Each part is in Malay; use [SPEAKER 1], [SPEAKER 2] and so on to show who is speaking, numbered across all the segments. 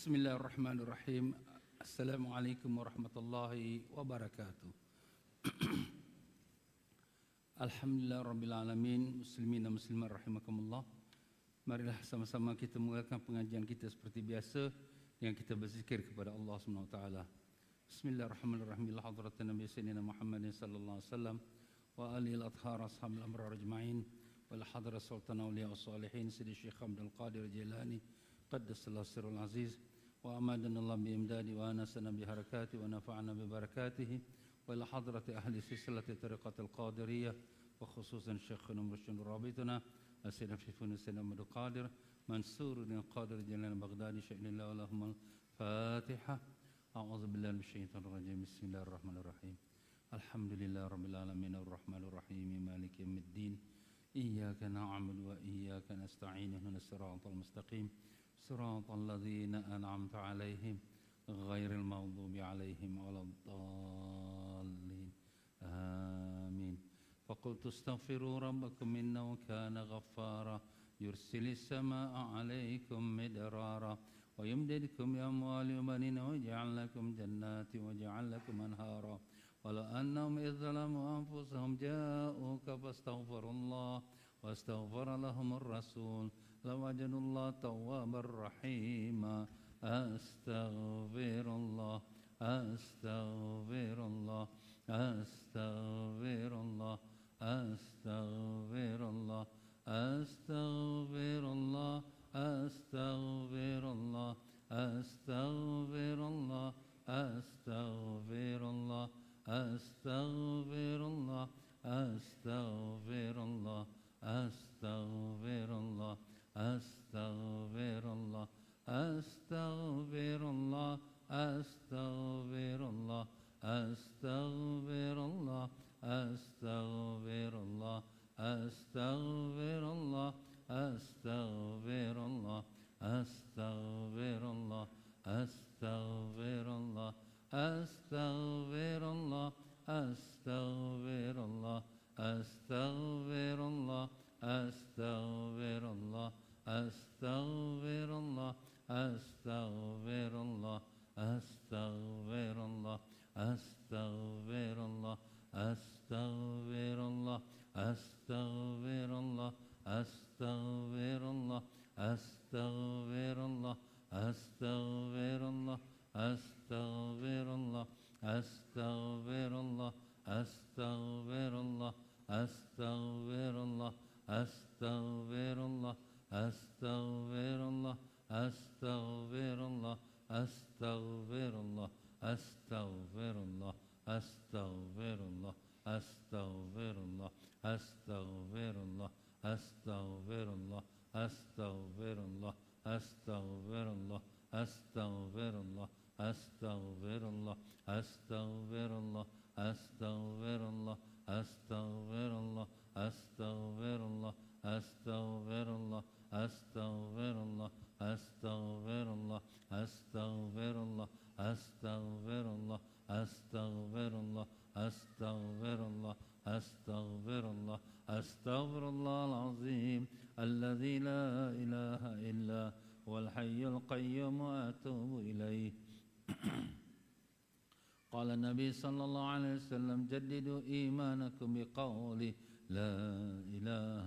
[SPEAKER 1] بسم الله الرحمن الرحيم السلام عليكم ورحمة الله وبركاته الحمد لله رب العالمين مسلمين dan muslimat rahimakumullah Marilah sama-sama kita mulakan pengajian kita seperti biasa yang kita berzikir kepada Allah taala. Bismillahirrahmanirrahim. Ila hadratin Nabi Sayyidina Muhammad sallallahu alaihi wasallam wa alihi al-athhar ashabil amrar ajma'in wa ila hadrat sultan awliya salihin Sidi Syekh Abdul Qadir Jilani قدس الله السر العزيز وأمادنا الله بإمداده وأنسنا بحركاته ونفعنا ببركاته وإلى حضرة أهل سلسلة طريقة القادرية وخصوصا شيخنا مرشد رابطنا السيد في سيدنا محمد القادر منصور القادر جلال بغدادي شأن الله اللهم الفاتحة. أعوذ بالله من الشيطان الرجيم. بسم الله الرحمن الرحيم. الحمد لله رب العالمين الرحمن الرحيم مالك يوم الدين إياك نعبد وإياك نستعين اهدنا الصراط المستقيم. صراط الذين أنعمت عليهم غير المغضوب عليهم ولا الضالين. آمين. فقلت استغفروا ربكم إنه كان غفارا. يرسل السماء عليكم مدرارا ويمددكم بأموال وبنين ويجعل لكم جنات ويجعل لكم أنهارا. ولو أنهم إذ ظلموا أنفسهم جاءوك فاستغفروا الله واستغفر لهم الرسول. لوجدوا الله توابا رحيما أستغفر الله أستغفر الله أستغفر الله أستغفر الله أستغفر الله أستغفر الله أستغفر الله أستغفر الله أستغفر الله أستغفر الله أستغفر The. صلى الله عليه وسلم جددوا إيمانكم بقول لا إله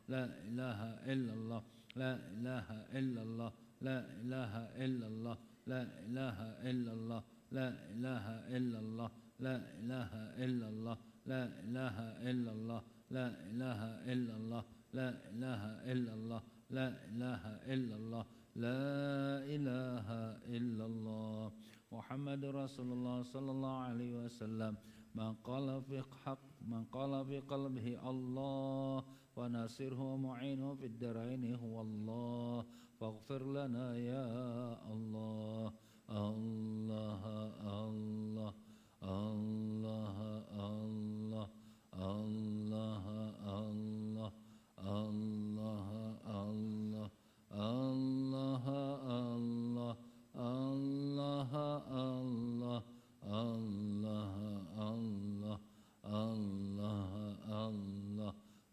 [SPEAKER 1] لا إله إلا الله لا إله إلا الله لا إله إلا الله لا إله إلا الله لا إله إلا الله لا إله إلا الله لا إله إلا الله لا إله إلا الله لا إله إلا الله لا إله إلا الله لا إله إلا الله محمد رسول الله صلى الله عليه وسلم من قال في حق من قال في قلبه الله وناصره ومعينه في الدارين هو الله فاغفر لنا يا الله الله الله الله الله الله الله الله الله الله الله الله الله الله الله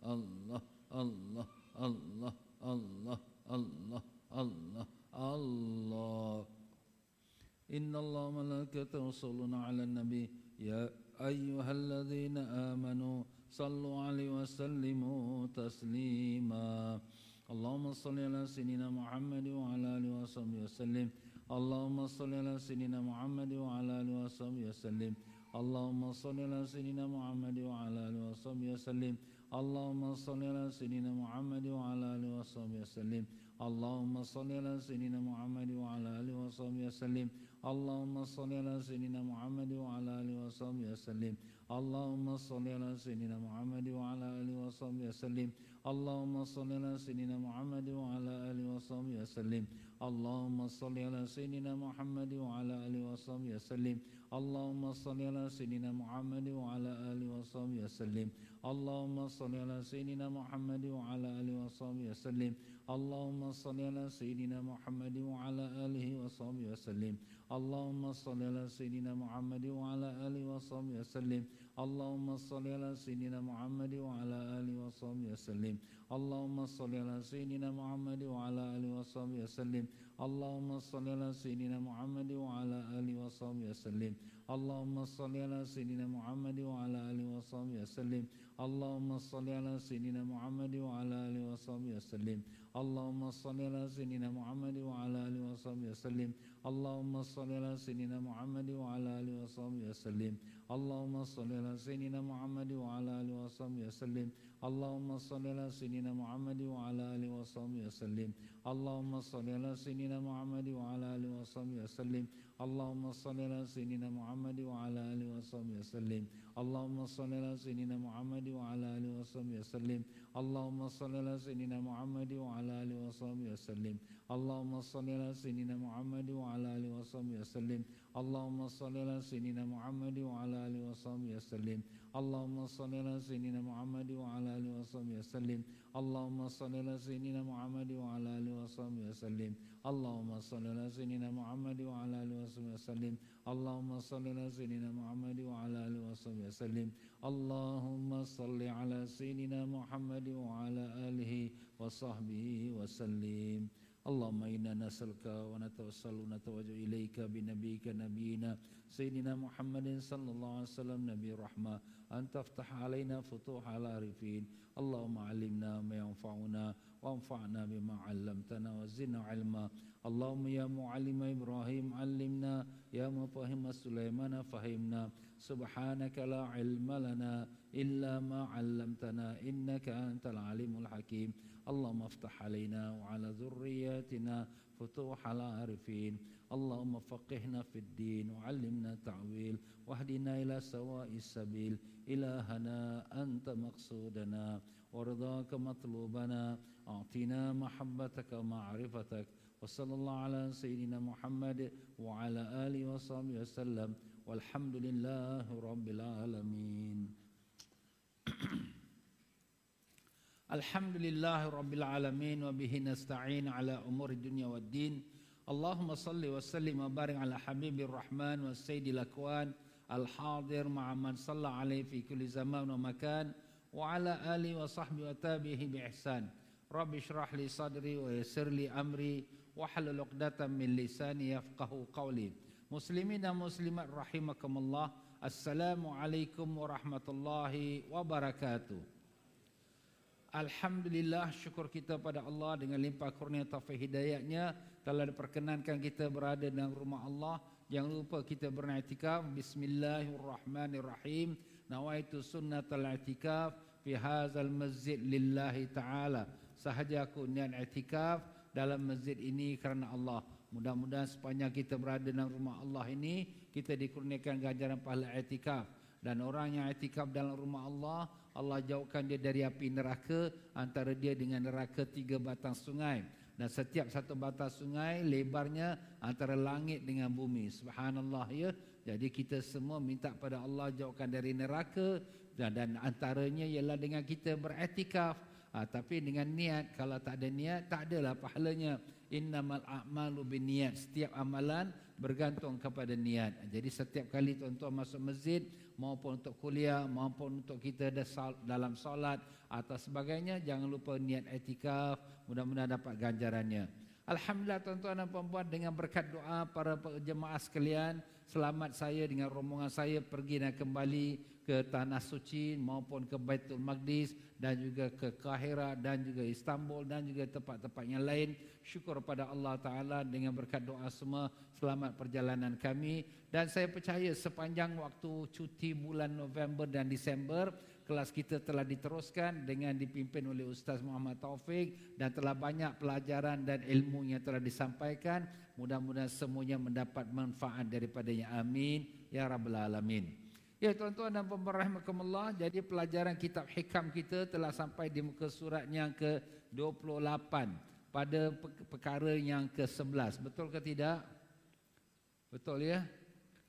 [SPEAKER 1] الله الله الله الله الله الله الله. إن الله ملائكته يصلون على النبي. يا أيها الذين آمنوا صلوا عليه وسلموا تسليما. اللهم صل على سيدنا محمد وعلى آله وصحبه وسلم. اللهم صل على سيدنا محمد وعلى آله وصحبه وسلم. اللهم صل على سيدنا محمد وعلى آله وصحبه وسلم. اللهم صل على سيدنا محمد وعلى آله وصحبه وسلم. اللهم صل على سيدنا محمد وعلى آله وصحبه وسلم. اللهم صل على سيدنا محمد وعلى آله وصحبه وسلم. اللهم صل على سيدنا محمد وعلى آله وصحبه وسلم. اللهم صل على سيدنا محمد وعلى آله وصحبه وسلم. اللهم صل على سيدنا محمد وعلى آله وصحبه وسلم. اللهم صل على سيدنا محمد وعلى آله وصحبه وسلم. اللهم صل على سيدنا محمد وعلى آله وصحبه وسلم. اللهم صل على سيدنا محمد وعلى آله وصحبه وسلم. اللهم صل على سيدنا محمد وعلى آله وصحبه وسلم. اللهم صل على سيدنا محمد وعلى آله وصحبه وسلم. اللهم صل على سيدنا محمد وعلى آله وصحبه وسلم. اللهم صل على سيدنا محمد وعلى آله وصحبه وسلم. اللهم صل على سيدنا محمد وعلى آله وصحبه وسلم. اللهم صل على سيدنا محمد وعلى آله وصحبه وسلم. اللهم صل على سيدنا محمد وعلى آله وصحبه وسلم. اللهم صل على سيدنا محمد وعلى آله وصحبه وسلم. اللهم صل على سيدنا محمد وعلى آله وصحبه وسلم. اللهم صل على سيدنا محمد وعلى آله وصحبه وسلم. اللهم صل على سيدنا محمد وعلى آله وصحبه وسلم. اللهم صل على سيدنا محمد وعلى آله وصحبه وسلم. اللهم صل على سيدنا محمد وعلى آله وصحبه وسلم.
[SPEAKER 2] اللهم صل على سيدنا محمد وعلى آله وصحبه وسلم. اللهم صل على سيدنا محمد وعلى آله وصحبه وسلم. اللهم صل على سيدنا محمد وعلى آله وصحبه وسلم. اللهم صل على سيدنا محمد وعلى آله وصحبه وسلم. اللهم صل على سيدنا محمد وعلى آله وصحبه وسلم. اللهم صل على سيدنا محمد وعلى آله وصحبه وسلم. اللهم صل على سيدنا محمد وعلى آله وصحبه وسلم. اللهم صل على سيدنا محمد وعلى آله وصحبه وسلم. اللهم إنا نسألك ونتوسل ونتوجه إليك بنبيك نبينا سيدنا محمد صلى الله عليه وسلم نبي الرحمة أن تفتح علينا فتوح العارفين. اللهم علمنا ما ينفعنا وانفعنا بما علمتنا وزدنا علما. اللهم يا معلم إبراهيم علمنا يا مفهم سليمان فهمنا. سبحانك لا علم لنا إلا ما علمتنا إنك أنت العليم الحكيم. اللهم افتح علينا وعلى ذرياتنا فتوح العارفين. اللهم فقهنا في الدين وعلمنا التعويل واهدنا إلى سواء السبيل. إلهنا أنت مقصودنا. ورضاك مطلوبنا. أعطنا محبتك ومعرفتك وصلى الله على سيدنا محمد وعلى آله وصحبه وسلم. والحمد لله رب العالمين. الحمد لله رب العالمين وبه نستعين على أمور الدنيا والدين. Allahumma salli wa sallim wa barik ala habibir rahman wa sayyidil akwan al hadir ma'a man salla alaihi fi kulli zaman wa makan wa ala ali wa sahbihi wa tabihi bi ihsan. Rabbi shrah li sadri wa yassir li amri wa halul uqdatam min lisani yafqahu qawli. Muslimin dan muslimat rahimakumullah assalamu alaikum warahmatullahi wabarakatuh. Alhamdulillah syukur kita pada Allah dengan limpah kurnia taufik hidayahnya telah diperkenankan kita berada dalam rumah Allah. Jangan lupa kita beriktikaf. Bismillahirrahmanirrahim. Nawaitu sunnatul i'tikaf fi hadzal masjid lillahi taala. Sahaja aku niat i'tikaf dalam masjid ini kerana Allah. Mudah-mudahan sepanjang kita berada dalam rumah Allah ini kita dikurniakan ganjaran pahala i'tikaf dan orang yang i'tikaf dalam rumah Allah Allah jauhkan dia dari api neraka antara dia dengan neraka tiga batang sungai. Dan setiap satu batang sungai lebarnya antara langit dengan bumi. Subhanallah ya. Jadi kita semua minta pada Allah jauhkan dari neraka. Dan, dan antaranya ialah dengan kita beriktikaf ha, tapi dengan niat kalau tak ada niat tak adalah pahalanya. Innamal a'malu binniat setiap amalan bergantung kepada niat. Jadi setiap kali tuan-tuan masuk masjid maupun untuk kuliah maupun untuk kita dalam solat atau sebagainya jangan lupa niat etikaf mudah-mudahan dapat ganjarannya. Alhamdulillah tuan-tuan dan puan-puan dengan berkat doa para jemaah sekalian selamat saya dengan rombongan saya pergi dan kembali ke tanah suci maupun ke Baitul Maqdis dan juga ke Kahira dan juga Istanbul dan juga tempat-tempat yang lain. Syukur pada Allah taala dengan berkat doa semua. Selamat perjalanan kami. Dan saya percaya sepanjang waktu cuti bulan November dan Disember kelas kita telah diteruskan dengan dipimpin oleh Ustaz Muhammad Taufik dan telah banyak pelajaran dan ilmu yang telah disampaikan. Mudah-mudahan semuanya mendapat manfaat daripadanya. Amin. Ya rabbal alamin Ya tuan-tuan dan puan-puan rahimakumullah, jadi pelajaran kitab hikam kita telah sampai di muka surat yang ke-28 pada perkara yang ke-11. Betul ke tidak? Betul ya?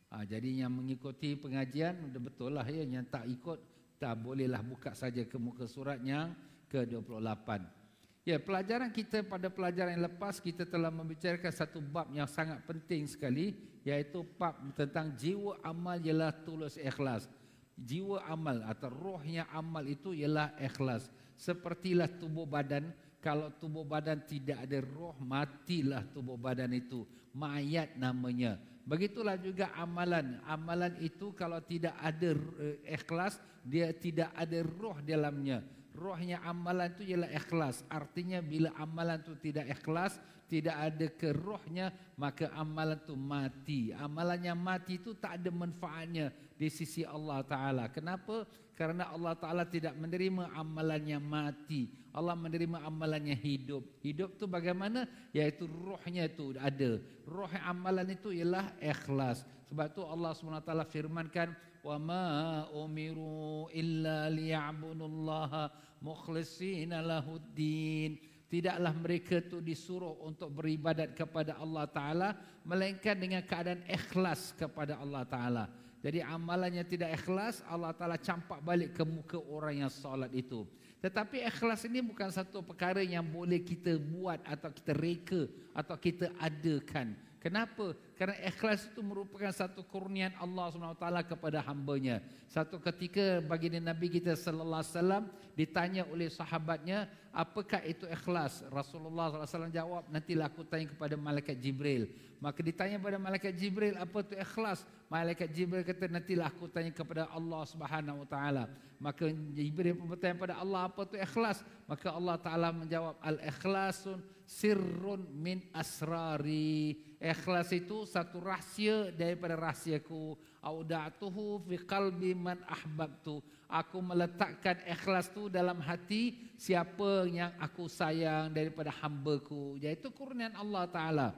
[SPEAKER 2] Ha, jadi yang mengikuti pengajian betul lah ya yang tak ikut tak bolehlah buka saja ke muka surat yang ke-28. Ya, pelajaran kita pada pelajaran yang lepas kita telah membicarakan satu bab yang sangat penting sekali iaitu bab tentang jiwa amal ialah tulus ikhlas. Jiwa amal atau rohnya amal itu ialah ikhlas. Sepertilah tubuh badan kalau tubuh badan tidak ada roh matilah tubuh badan itu mayat namanya Begitulah juga amalan. Amalan itu kalau tidak ada eh, ikhlas, dia tidak ada roh dalamnya. Rohnya amalan itu ialah ikhlas. Artinya bila amalan itu tidak ikhlas, tidak ada kerohnya, maka amalan itu mati. Amalan yang mati itu tak ada manfaatnya di sisi Allah Ta'ala. Kenapa? Karena Allah Ta'ala tidak menerima amalan yang mati. Allah menerima amalan yang hidup. Hidup itu bagaimana? Yaitu rohnya itu ada. Roh amalan itu ialah ikhlas. Sebab itu Allah SWT firmankan, wa ma umiru illa liya'budullaha mukhlishina lahuddin. Tidaklah mereka tu disuruh untuk beribadat kepada Allah taala melainkan dengan keadaan ikhlas kepada Allah taala. Jadi amalannya tidak ikhlas Allah taala campak balik ke muka orang yang solat itu. Tetapi ikhlas ini bukan satu perkara yang boleh kita buat atau kita reka atau kita adakan Kenapa? Kerana ikhlas itu merupakan satu kurnian Allah SWT kepada hambanya. Satu ketika baginda Nabi kita sallallahu alaihi wasallam ditanya oleh sahabatnya, apakah itu ikhlas? Rasulullah SAW jawab, nantilah aku tanya kepada malaikat Jibril. Maka ditanya kepada malaikat Jibril, apa itu ikhlas? Malaikat Jibril kata, nantilah aku tanya kepada Allah Subhanahu Wa Taala. Maka Jibril bertanya kepada Allah, apa itu ikhlas? Maka Allah Taala menjawab, al-ikhlasun sirrun min asrari. Ikhlas itu satu rahsia daripada rahsiaku. Auda'tuhu fi qalbi man ahbabtu. Aku meletakkan ikhlas tu dalam hati siapa yang aku sayang daripada hamba-Ku. Iaitu kurnian Allah Taala.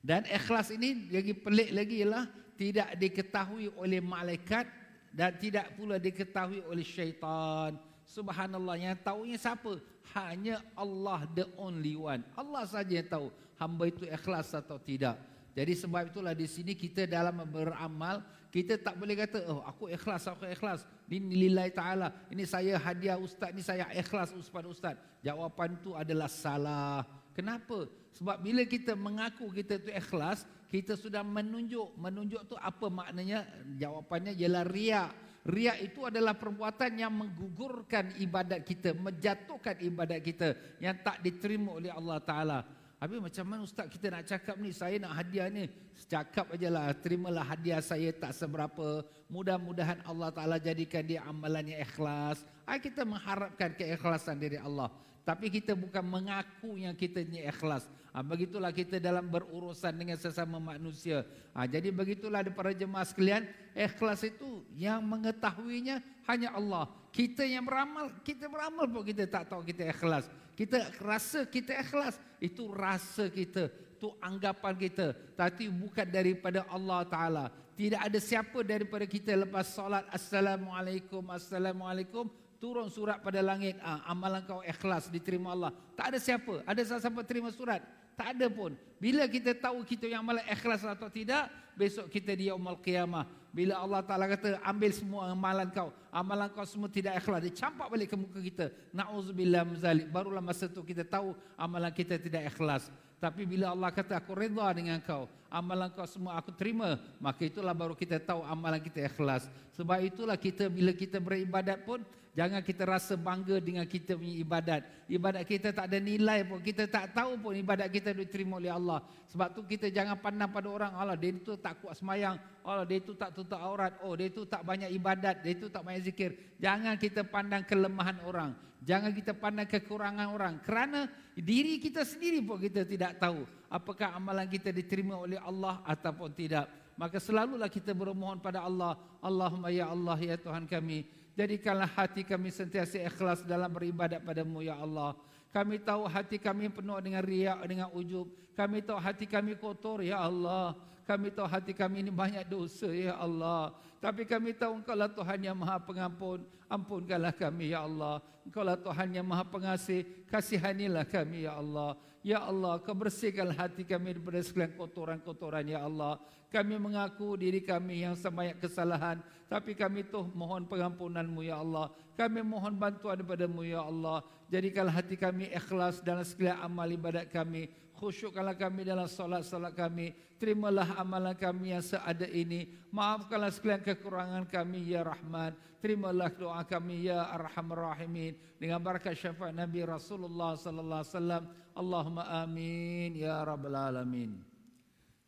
[SPEAKER 2] Dan ikhlas ini lagi pelik lagi ialah tidak diketahui oleh malaikat dan tidak pula diketahui oleh syaitan. Subhanallah yang tahunya siapa? Hanya Allah the only one. Allah saja yang tahu hamba itu ikhlas atau tidak. Jadi sebab itulah di sini kita dalam beramal kita tak boleh kata oh aku ikhlas aku ikhlas ini lillahi taala ini saya hadiah ustaz ini saya ikhlas ustaz ustaz. Jawapan itu adalah salah. Kenapa? Sebab bila kita mengaku kita itu ikhlas, kita sudah menunjuk. Menunjuk tu apa maknanya? Jawapannya ialah riak. Riak itu adalah perbuatan yang menggugurkan ibadat kita, menjatuhkan ibadat kita yang tak diterima oleh Allah Taala. Habis macam mana ustaz kita nak cakap ni? Saya nak hadiah ni. Cakap aja lah Terimalah hadiah saya tak seberapa. Mudah-mudahan Allah Ta'ala jadikan dia amalan yang ikhlas. Ha, Kita mengharapkan keikhlasan dari Allah. Tapi kita bukan mengaku yang kita ni ikhlas ha, Begitulah kita dalam berurusan dengan sesama manusia. Ha, Jadi begitulah para jemaah sekalian Ikhlas itu yang mengetahuinya hanya Allah. Kita yang beramal Kita beramal pun kita tak tahu kita ikhlas. Kita rasa kita ikhlas itu rasa kita itu anggapan kita. Tapi bukan daripada Allah taala. Tidak ada siapa daripada kita lepas solat assalamualaikum assalamualaikum turun surat pada langit. Ah, amalan kau ikhlas diterima Allah. Tak ada siapa. Ada siapa terima surat tak ada pun. Bila kita tahu kita yang amalan ikhlas atau tidak besok kita di yaumul qiyamah. Bila Allah Taala kata ambil semua amalan kau. Amalan kau semua tidak ikhlas. Dia campak balik ke muka kita. Naudzubillah muzalik barulah masa tu kita tahu amalan kita tidak ikhlas tapi bila Allah kata aku redha dengan kau amalan kau semua aku terima maka itulah baru kita tahu amalan kita ikhlas sebab itulah kita bila kita beribadat pun Jangan kita rasa bangga dengan kita punya ibadat. Ibadat kita tak ada nilai pun. Kita tak tahu pun ibadat kita diterima oleh Allah. Sebab tu kita jangan pandang pada orang. Allah dia itu tak kuat semayang. Allah dia itu tak tutup aurat. Oh dia itu tak banyak ibadat. Dia itu tak banyak zikir. Jangan kita pandang kelemahan orang. Jangan kita pandang kekurangan orang. Kerana diri kita sendiri pun kita tidak tahu. Apakah amalan kita diterima oleh Allah ataupun tidak. Maka selalulah kita bermohon pada Allah. Allahumma ya Allah ya Tuhan kami. Jadikanlah hati kami sentiasa ikhlas dalam beribadat padamu ya Allah. Kami tahu hati kami penuh dengan riak, dengan ujub. Kami tahu hati kami kotor ya Allah. Kami tahu hati kami ini banyak dosa ya Allah. Tapi kami tahu engkau lah Tuhan yang maha pengampun. Ampunkanlah kami ya Allah. Engkau lah Tuhan yang maha pengasih. Kasihanilah kami ya Allah. Ya Allah, kau bersihkan hati kami daripada segala kotoran-kotoran ya Allah. Kami mengaku diri kami yang sebanyak kesalahan. Tapi kami tuh mohon pengampunanmu ya Allah. Kami mohon bantuan daripada-Mu ya Allah. Jadikanlah hati kami ikhlas dalam segala amal ibadat kami. Khusyukkanlah kami dalam solat-solat kami. Terimalah amalan kami yang seada ini. Maafkanlah segala kekurangan kami ya Rahman. Terimalah doa kami ya Arhamar Rahimin. Dengan berkat syafaat Nabi Rasulullah sallallahu alaihi wasallam. Allahumma amin ya rabbal alamin.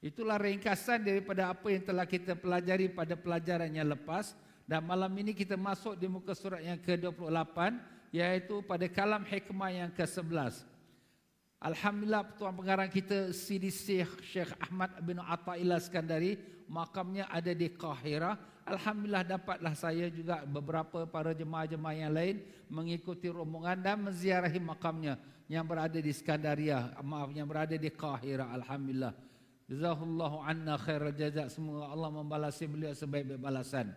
[SPEAKER 2] Itulah ringkasan daripada apa yang telah kita pelajari pada pelajaran yang lepas. Dan malam ini kita masuk di muka surat yang ke-28. Iaitu pada kalam hikmah yang ke-11. Alhamdulillah Tuan Pengarang kita Sidi Syekh Syekh Ahmad bin Atta'illah Skandari. Makamnya ada di Kahira. Alhamdulillah dapatlah saya juga beberapa para jemaah-jemaah yang lain mengikuti rombongan dan menziarahi makamnya yang berada di Skandaria. Maaf, yang berada di Kahira. Alhamdulillah. Jazahullahu anna khairal jazak. Semoga Allah membalasi beliau sebaik-baik balasan.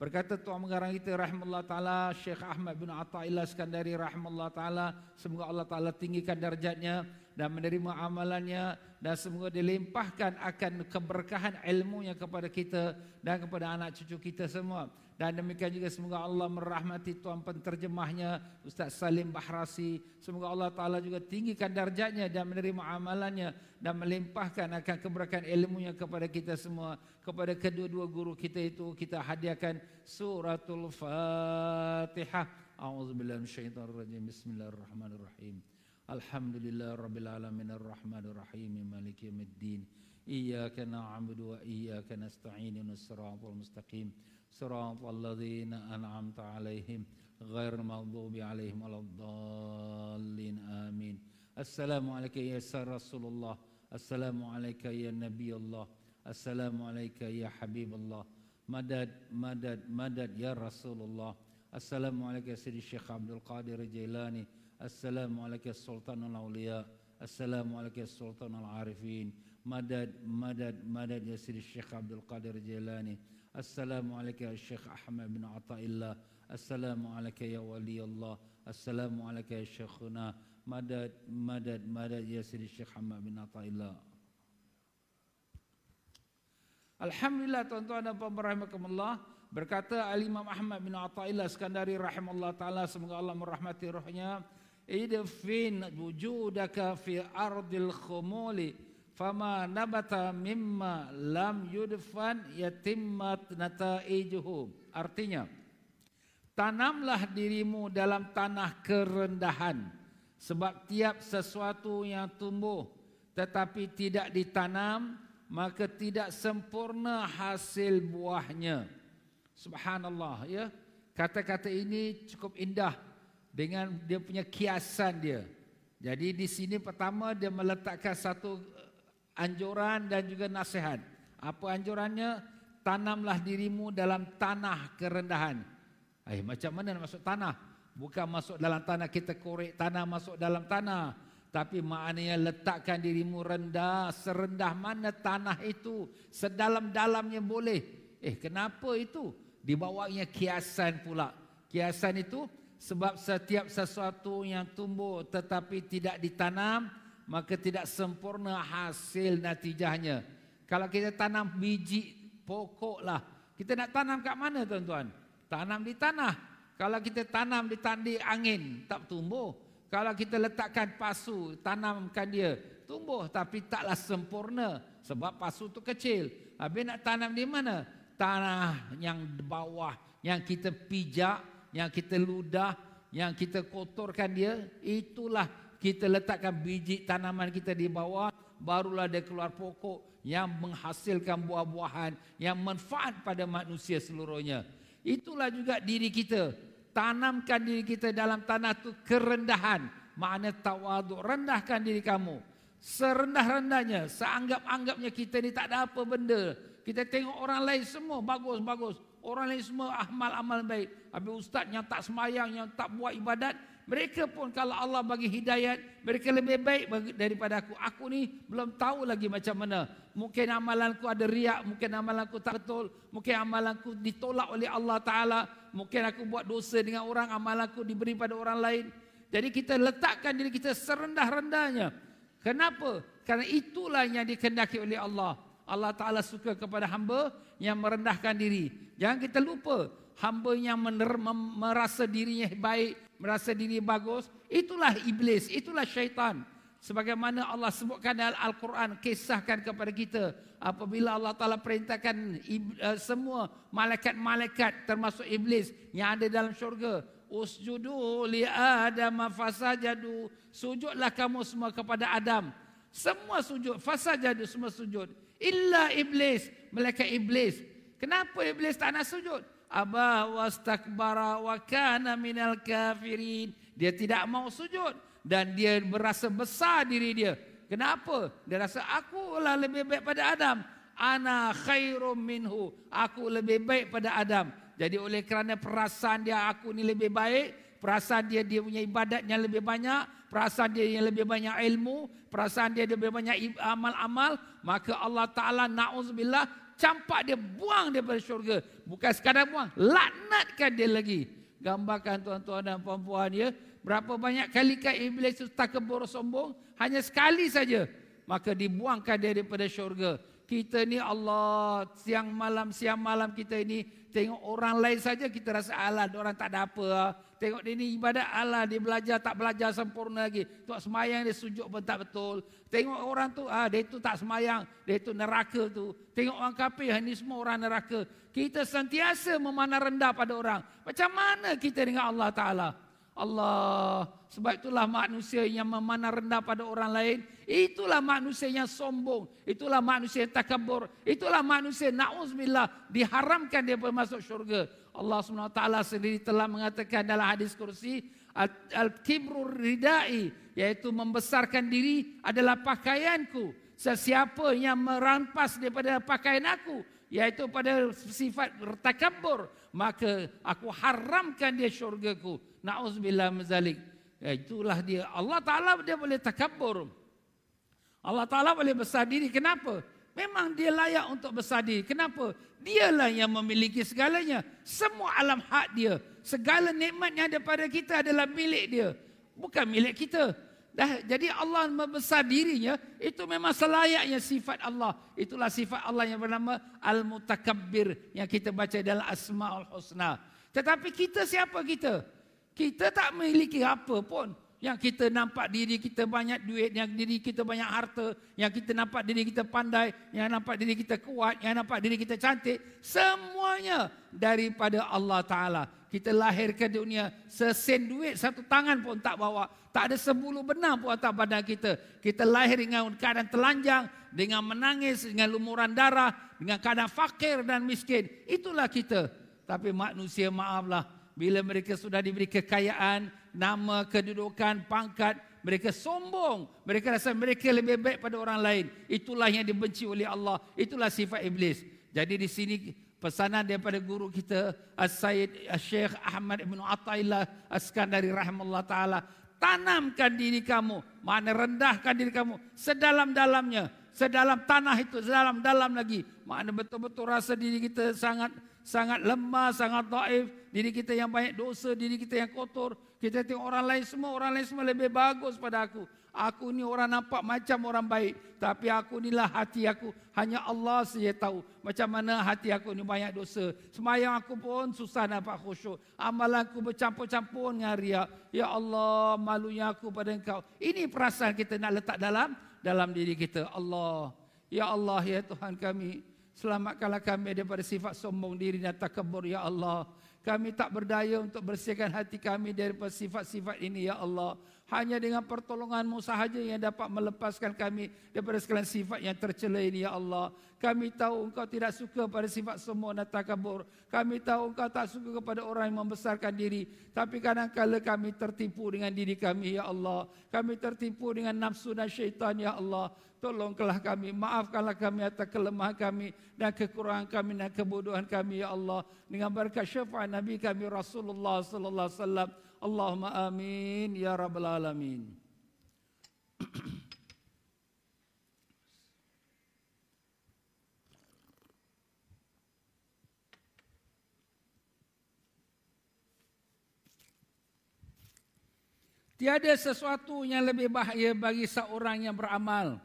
[SPEAKER 2] Berkata Tuan Mengarang kita rahimahullah ta'ala Syekh Ahmad bin Atta'illah Skandari rahimahullah ta'ala Semoga Allah ta'ala tinggikan darjatnya Dan menerima amalannya Dan semoga dilimpahkan akan keberkahan ilmunya kepada kita Dan kepada anak cucu kita semua dan demikian juga semoga Allah merahmati tuan penterjemahnya Ustaz Salim Bahrasi. Semoga Allah Ta'ala juga tinggikan darjatnya dan menerima amalannya. Dan melimpahkan akan keberkahan ilmunya kepada kita semua. Kepada kedua-dua guru kita itu kita hadiahkan suratul Fatihah. A'udzubillahiminasyaitanirrajim. Bismillahirrahmanirrahim. Alhamdulillah Rabbil Alamin Ar-Rahmanirrahim Maliki Yamiddin Iyaka na'abudu wa iyaka nasta'inu Nusratul Mustaqim صراط الذين أنعمت عليهم غير المغضوب عليهم ولا الضالين آمين السلام عليك يا رسول الله السلام عليك يا نبي الله السلام عليك يا حبيب الله مدد مدد مدد يا رسول الله السلام عليك الشيخ السلام عليك يا سلطان الأولياء. السلام عليك يا سلطان العارفين. مدد مدد مدد يا سيدي الشيخ عبد القادر الجيلاني السلام عليك يا شيخ أحمد بن عطاء الله. السلام عليك يا ولي الله. السلام عليك يا شيخنا. مدد مدد مدد يا سيدي الشيخ أحمد بن عطاء الله. Alhamdulillah tuan-tuan dan puan rahimakumullah. Berkata Al Imam Ahmad bin Athaillah Skandari rahimahullah taala semoga Allah merahmati rohnya. Idfin wujudaka fi ardil khumuli fama nabata mimma lam yudfan yatimmat nataijuhu. Artinya tanamlah dirimu dalam tanah kerendahan sebab tiap sesuatu yang tumbuh tetapi tidak ditanam maka tidak sempurna hasil buahnya. Subhanallah ya. Kata-kata ini cukup indah dengan dia punya kiasan dia jadi di sini pertama dia meletakkan satu anjuran dan juga nasihat. Apa anjurannya? Tanamlah dirimu dalam tanah kerendahan. Eh, macam mana nak masuk tanah? Bukan masuk dalam tanah kita korek tanah masuk dalam tanah. Tapi maknanya letakkan dirimu rendah, serendah mana tanah itu, sedalam-dalamnya boleh. Eh, kenapa itu? Dibawanya kiasan pula. Kiasan itu sebab setiap sesuatu yang tumbuh tetapi tidak ditanam, maka tidak sempurna hasil natijahnya. Kalau kita tanam biji pokok lah. Kita nak tanam kat mana tuan-tuan? Tanam di tanah. Kalau kita tanam di tandi angin, tak tumbuh. Kalau kita letakkan pasu, tanamkan dia, tumbuh. Tapi taklah sempurna. Sebab pasu tu kecil. Habis nak tanam di mana? Tanah yang bawah. Yang kita pijak, yang kita ludah, yang kita kotorkan dia. Itulah kita letakkan biji tanaman kita di bawah, barulah dia keluar pokok yang menghasilkan buah-buahan yang manfaat pada manusia seluruhnya. Itulah juga diri kita. Tanamkan diri kita dalam tanah itu kerendahan. Makna tawaduk. Rendahkan diri kamu. Serendah-rendahnya. Seanggap-anggapnya kita ni tak ada apa benda. Kita tengok orang lain semua bagus-bagus. Orang lain semua amal-amal baik. Habis ustaz yang tak semayang, yang tak buat ibadat. Mereka pun kalau Allah bagi hidayat, mereka lebih baik daripada aku. Aku ni belum tahu lagi macam mana. Mungkin amalanku ada riak, mungkin amalanku tak betul, mungkin amalanku ditolak oleh Allah Ta'ala. Mungkin aku buat dosa dengan orang, amalanku diberi pada orang lain. Jadi kita letakkan diri kita serendah-rendahnya. Kenapa? Karena itulah yang dikendaki oleh Allah. Allah Ta'ala suka kepada hamba yang merendahkan diri. Jangan kita lupa, hamba yang mener, merasa dirinya baik, merasa diri bagus, itulah iblis, itulah syaitan. Sebagaimana Allah sebutkan dalam Al-Quran, kisahkan kepada kita. Apabila Allah Ta'ala perintahkan uh, semua malaikat-malaikat termasuk iblis yang ada dalam syurga. Usjudu li Adam fasajadu. Sujudlah kamu semua kepada Adam. Semua sujud. Fasajadu semua sujud. Illa iblis. Malaikat iblis. Kenapa iblis tak nak sujud? aba wastakbara wa kana minal kafirin. Dia tidak mau sujud dan dia berasa besar diri dia. Kenapa? Dia rasa aku lah lebih baik pada Adam. Ana khairum minhu. Aku lebih baik pada Adam. Jadi oleh kerana perasaan dia aku ni lebih baik, perasaan dia dia punya ibadatnya lebih banyak, perasaan dia yang lebih banyak ilmu, perasaan dia lebih banyak amal-amal, maka Allah Taala nauzubillah campak dia buang daripada syurga. Bukan sekadar buang, laknatkan dia lagi. Gambarkan tuan-tuan dan puan-puan ya, berapa banyak kali kan iblis itu takabur sombong, hanya sekali saja maka dibuangkan dia daripada syurga. Kita ni Allah siang malam siang malam kita ini tengok orang lain saja kita rasa alah orang tak ada apa. Tengok dia ni ibadat Allah dia belajar tak belajar sempurna lagi. Tok semayang dia sujud pun tak betul. Tengok orang tu ah dia tu tak semayang, dia tu neraka tu. Tengok orang kafir ini semua orang neraka. Kita sentiasa memandang rendah pada orang. Macam mana kita dengan Allah Taala? Allah. Sebab itulah manusia yang memandang rendah pada orang lain. Itulah manusia yang sombong. Itulah manusia yang takabur. Itulah manusia na'uzbillah diharamkan dia masuk syurga. Allah SWT sendiri telah mengatakan dalam hadis kursi. Al-kibru ridai. Iaitu membesarkan diri adalah pakaianku. Sesiapa yang merampas daripada pakaian aku. Iaitu pada sifat takabur. Maka aku haramkan dia syurgaku. Na'udzubillah mazalik. Ya, itulah dia. Allah Ta'ala dia boleh takabur. Allah Ta'ala boleh besar diri. Kenapa? Memang dia layak untuk besar diri. Kenapa? Dialah yang memiliki segalanya. Semua alam hak dia. Segala nikmat yang ada pada kita adalah milik dia. Bukan milik kita. Dah, jadi Allah membesar dirinya. Itu memang selayaknya sifat Allah. Itulah sifat Allah yang bernama Al-Mutakabbir. Yang kita baca dalam Asma'ul Husna. Tetapi kita siapa kita? Kita tak memiliki apa pun. Yang kita nampak diri kita banyak duit, yang diri kita banyak harta, yang kita nampak diri kita pandai, yang nampak diri kita kuat, yang nampak diri kita cantik. Semuanya daripada Allah Ta'ala. Kita lahir ke dunia, sesen duit satu tangan pun tak bawa. Tak ada sebulu benang pun atas badan kita. Kita lahir dengan keadaan telanjang, dengan menangis, dengan lumuran darah, dengan keadaan fakir dan miskin. Itulah kita. Tapi manusia maaflah, bila mereka sudah diberi kekayaan, nama, kedudukan, pangkat, mereka sombong. Mereka rasa mereka lebih baik pada orang lain. Itulah yang dibenci oleh Allah. Itulah sifat iblis. Jadi di sini pesanan daripada guru kita As-Sayyid Syekh Ahmad Ibn Atta'illah As-Skandari Rahimullah Ta'ala. Tanamkan diri kamu. Mana rendahkan diri kamu. Sedalam-dalamnya. Sedalam tanah itu. Sedalam-dalam lagi. Mana betul-betul rasa diri kita sangat sangat lemah, sangat daif, diri kita yang banyak dosa, diri kita yang kotor. Kita tengok orang lain semua, orang lain semua lebih bagus pada aku. Aku ni orang nampak macam orang baik, tapi aku inilah hati aku. Hanya Allah saja tahu macam mana hati aku ni banyak dosa. Semayang aku pun susah nampak khusyuk. Amalan aku bercampur-campur dengan riak. Ya Allah, malunya aku pada engkau. Ini perasaan kita nak letak dalam dalam diri kita. Allah, Ya Allah, Ya Tuhan kami. Selamatkanlah kami daripada sifat sombong diri dan takabur, Ya Allah. Kami tak berdaya untuk bersihkan hati kami daripada sifat-sifat ini, Ya Allah. Hanya dengan pertolonganmu sahaja yang dapat melepaskan kami daripada segala sifat yang tercela ini, Ya Allah. Kami tahu engkau tidak suka pada sifat sombong dan takabur. Kami tahu engkau tak suka kepada orang yang membesarkan diri. Tapi kadang-kadang kami tertipu dengan diri kami, Ya Allah. Kami tertipu dengan nafsu dan syaitan, Ya Allah. Tolonglah kami, maafkanlah kami atas kelemahan kami dan kekurangan kami dan kebodohan kami ya Allah dengan berkat syafaat Nabi kami Rasulullah sallallahu alaihi wasallam. Allahumma amin ya rabbal alamin. Tiada sesuatu yang lebih bahaya bagi seorang yang beramal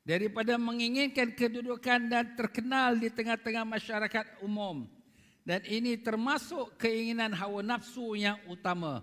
[SPEAKER 2] daripada menginginkan kedudukan dan terkenal di tengah-tengah masyarakat umum. Dan ini termasuk keinginan hawa nafsu yang utama.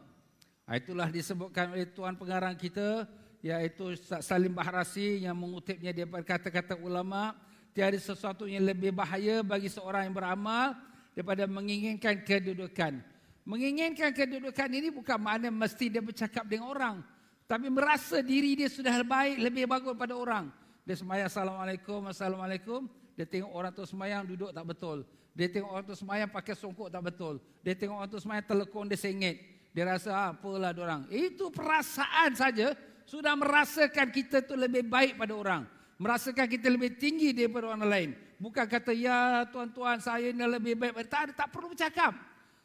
[SPEAKER 2] Ha, itulah disebutkan oleh Tuan Pengarang kita, iaitu Salim Bahrasi yang mengutipnya daripada kata-kata ulama, tiada sesuatu yang lebih bahaya bagi seorang yang beramal daripada menginginkan kedudukan. Menginginkan kedudukan ini bukan makna mesti dia bercakap dengan orang. Tapi merasa diri dia sudah baik, lebih bagus pada orang. Dia semayang Assalamualaikum, Assalamualaikum. Dia tengok orang tu semayang duduk tak betul. Dia tengok orang tu semayang pakai songkok tak betul. Dia tengok orang tu semayang telekong dia sengit. Dia rasa ah, apalah orang. Itu perasaan saja sudah merasakan kita tu lebih baik pada orang. Merasakan kita lebih tinggi daripada orang lain. Bukan kata ya tuan-tuan saya ni lebih baik. Tak, tak perlu bercakap.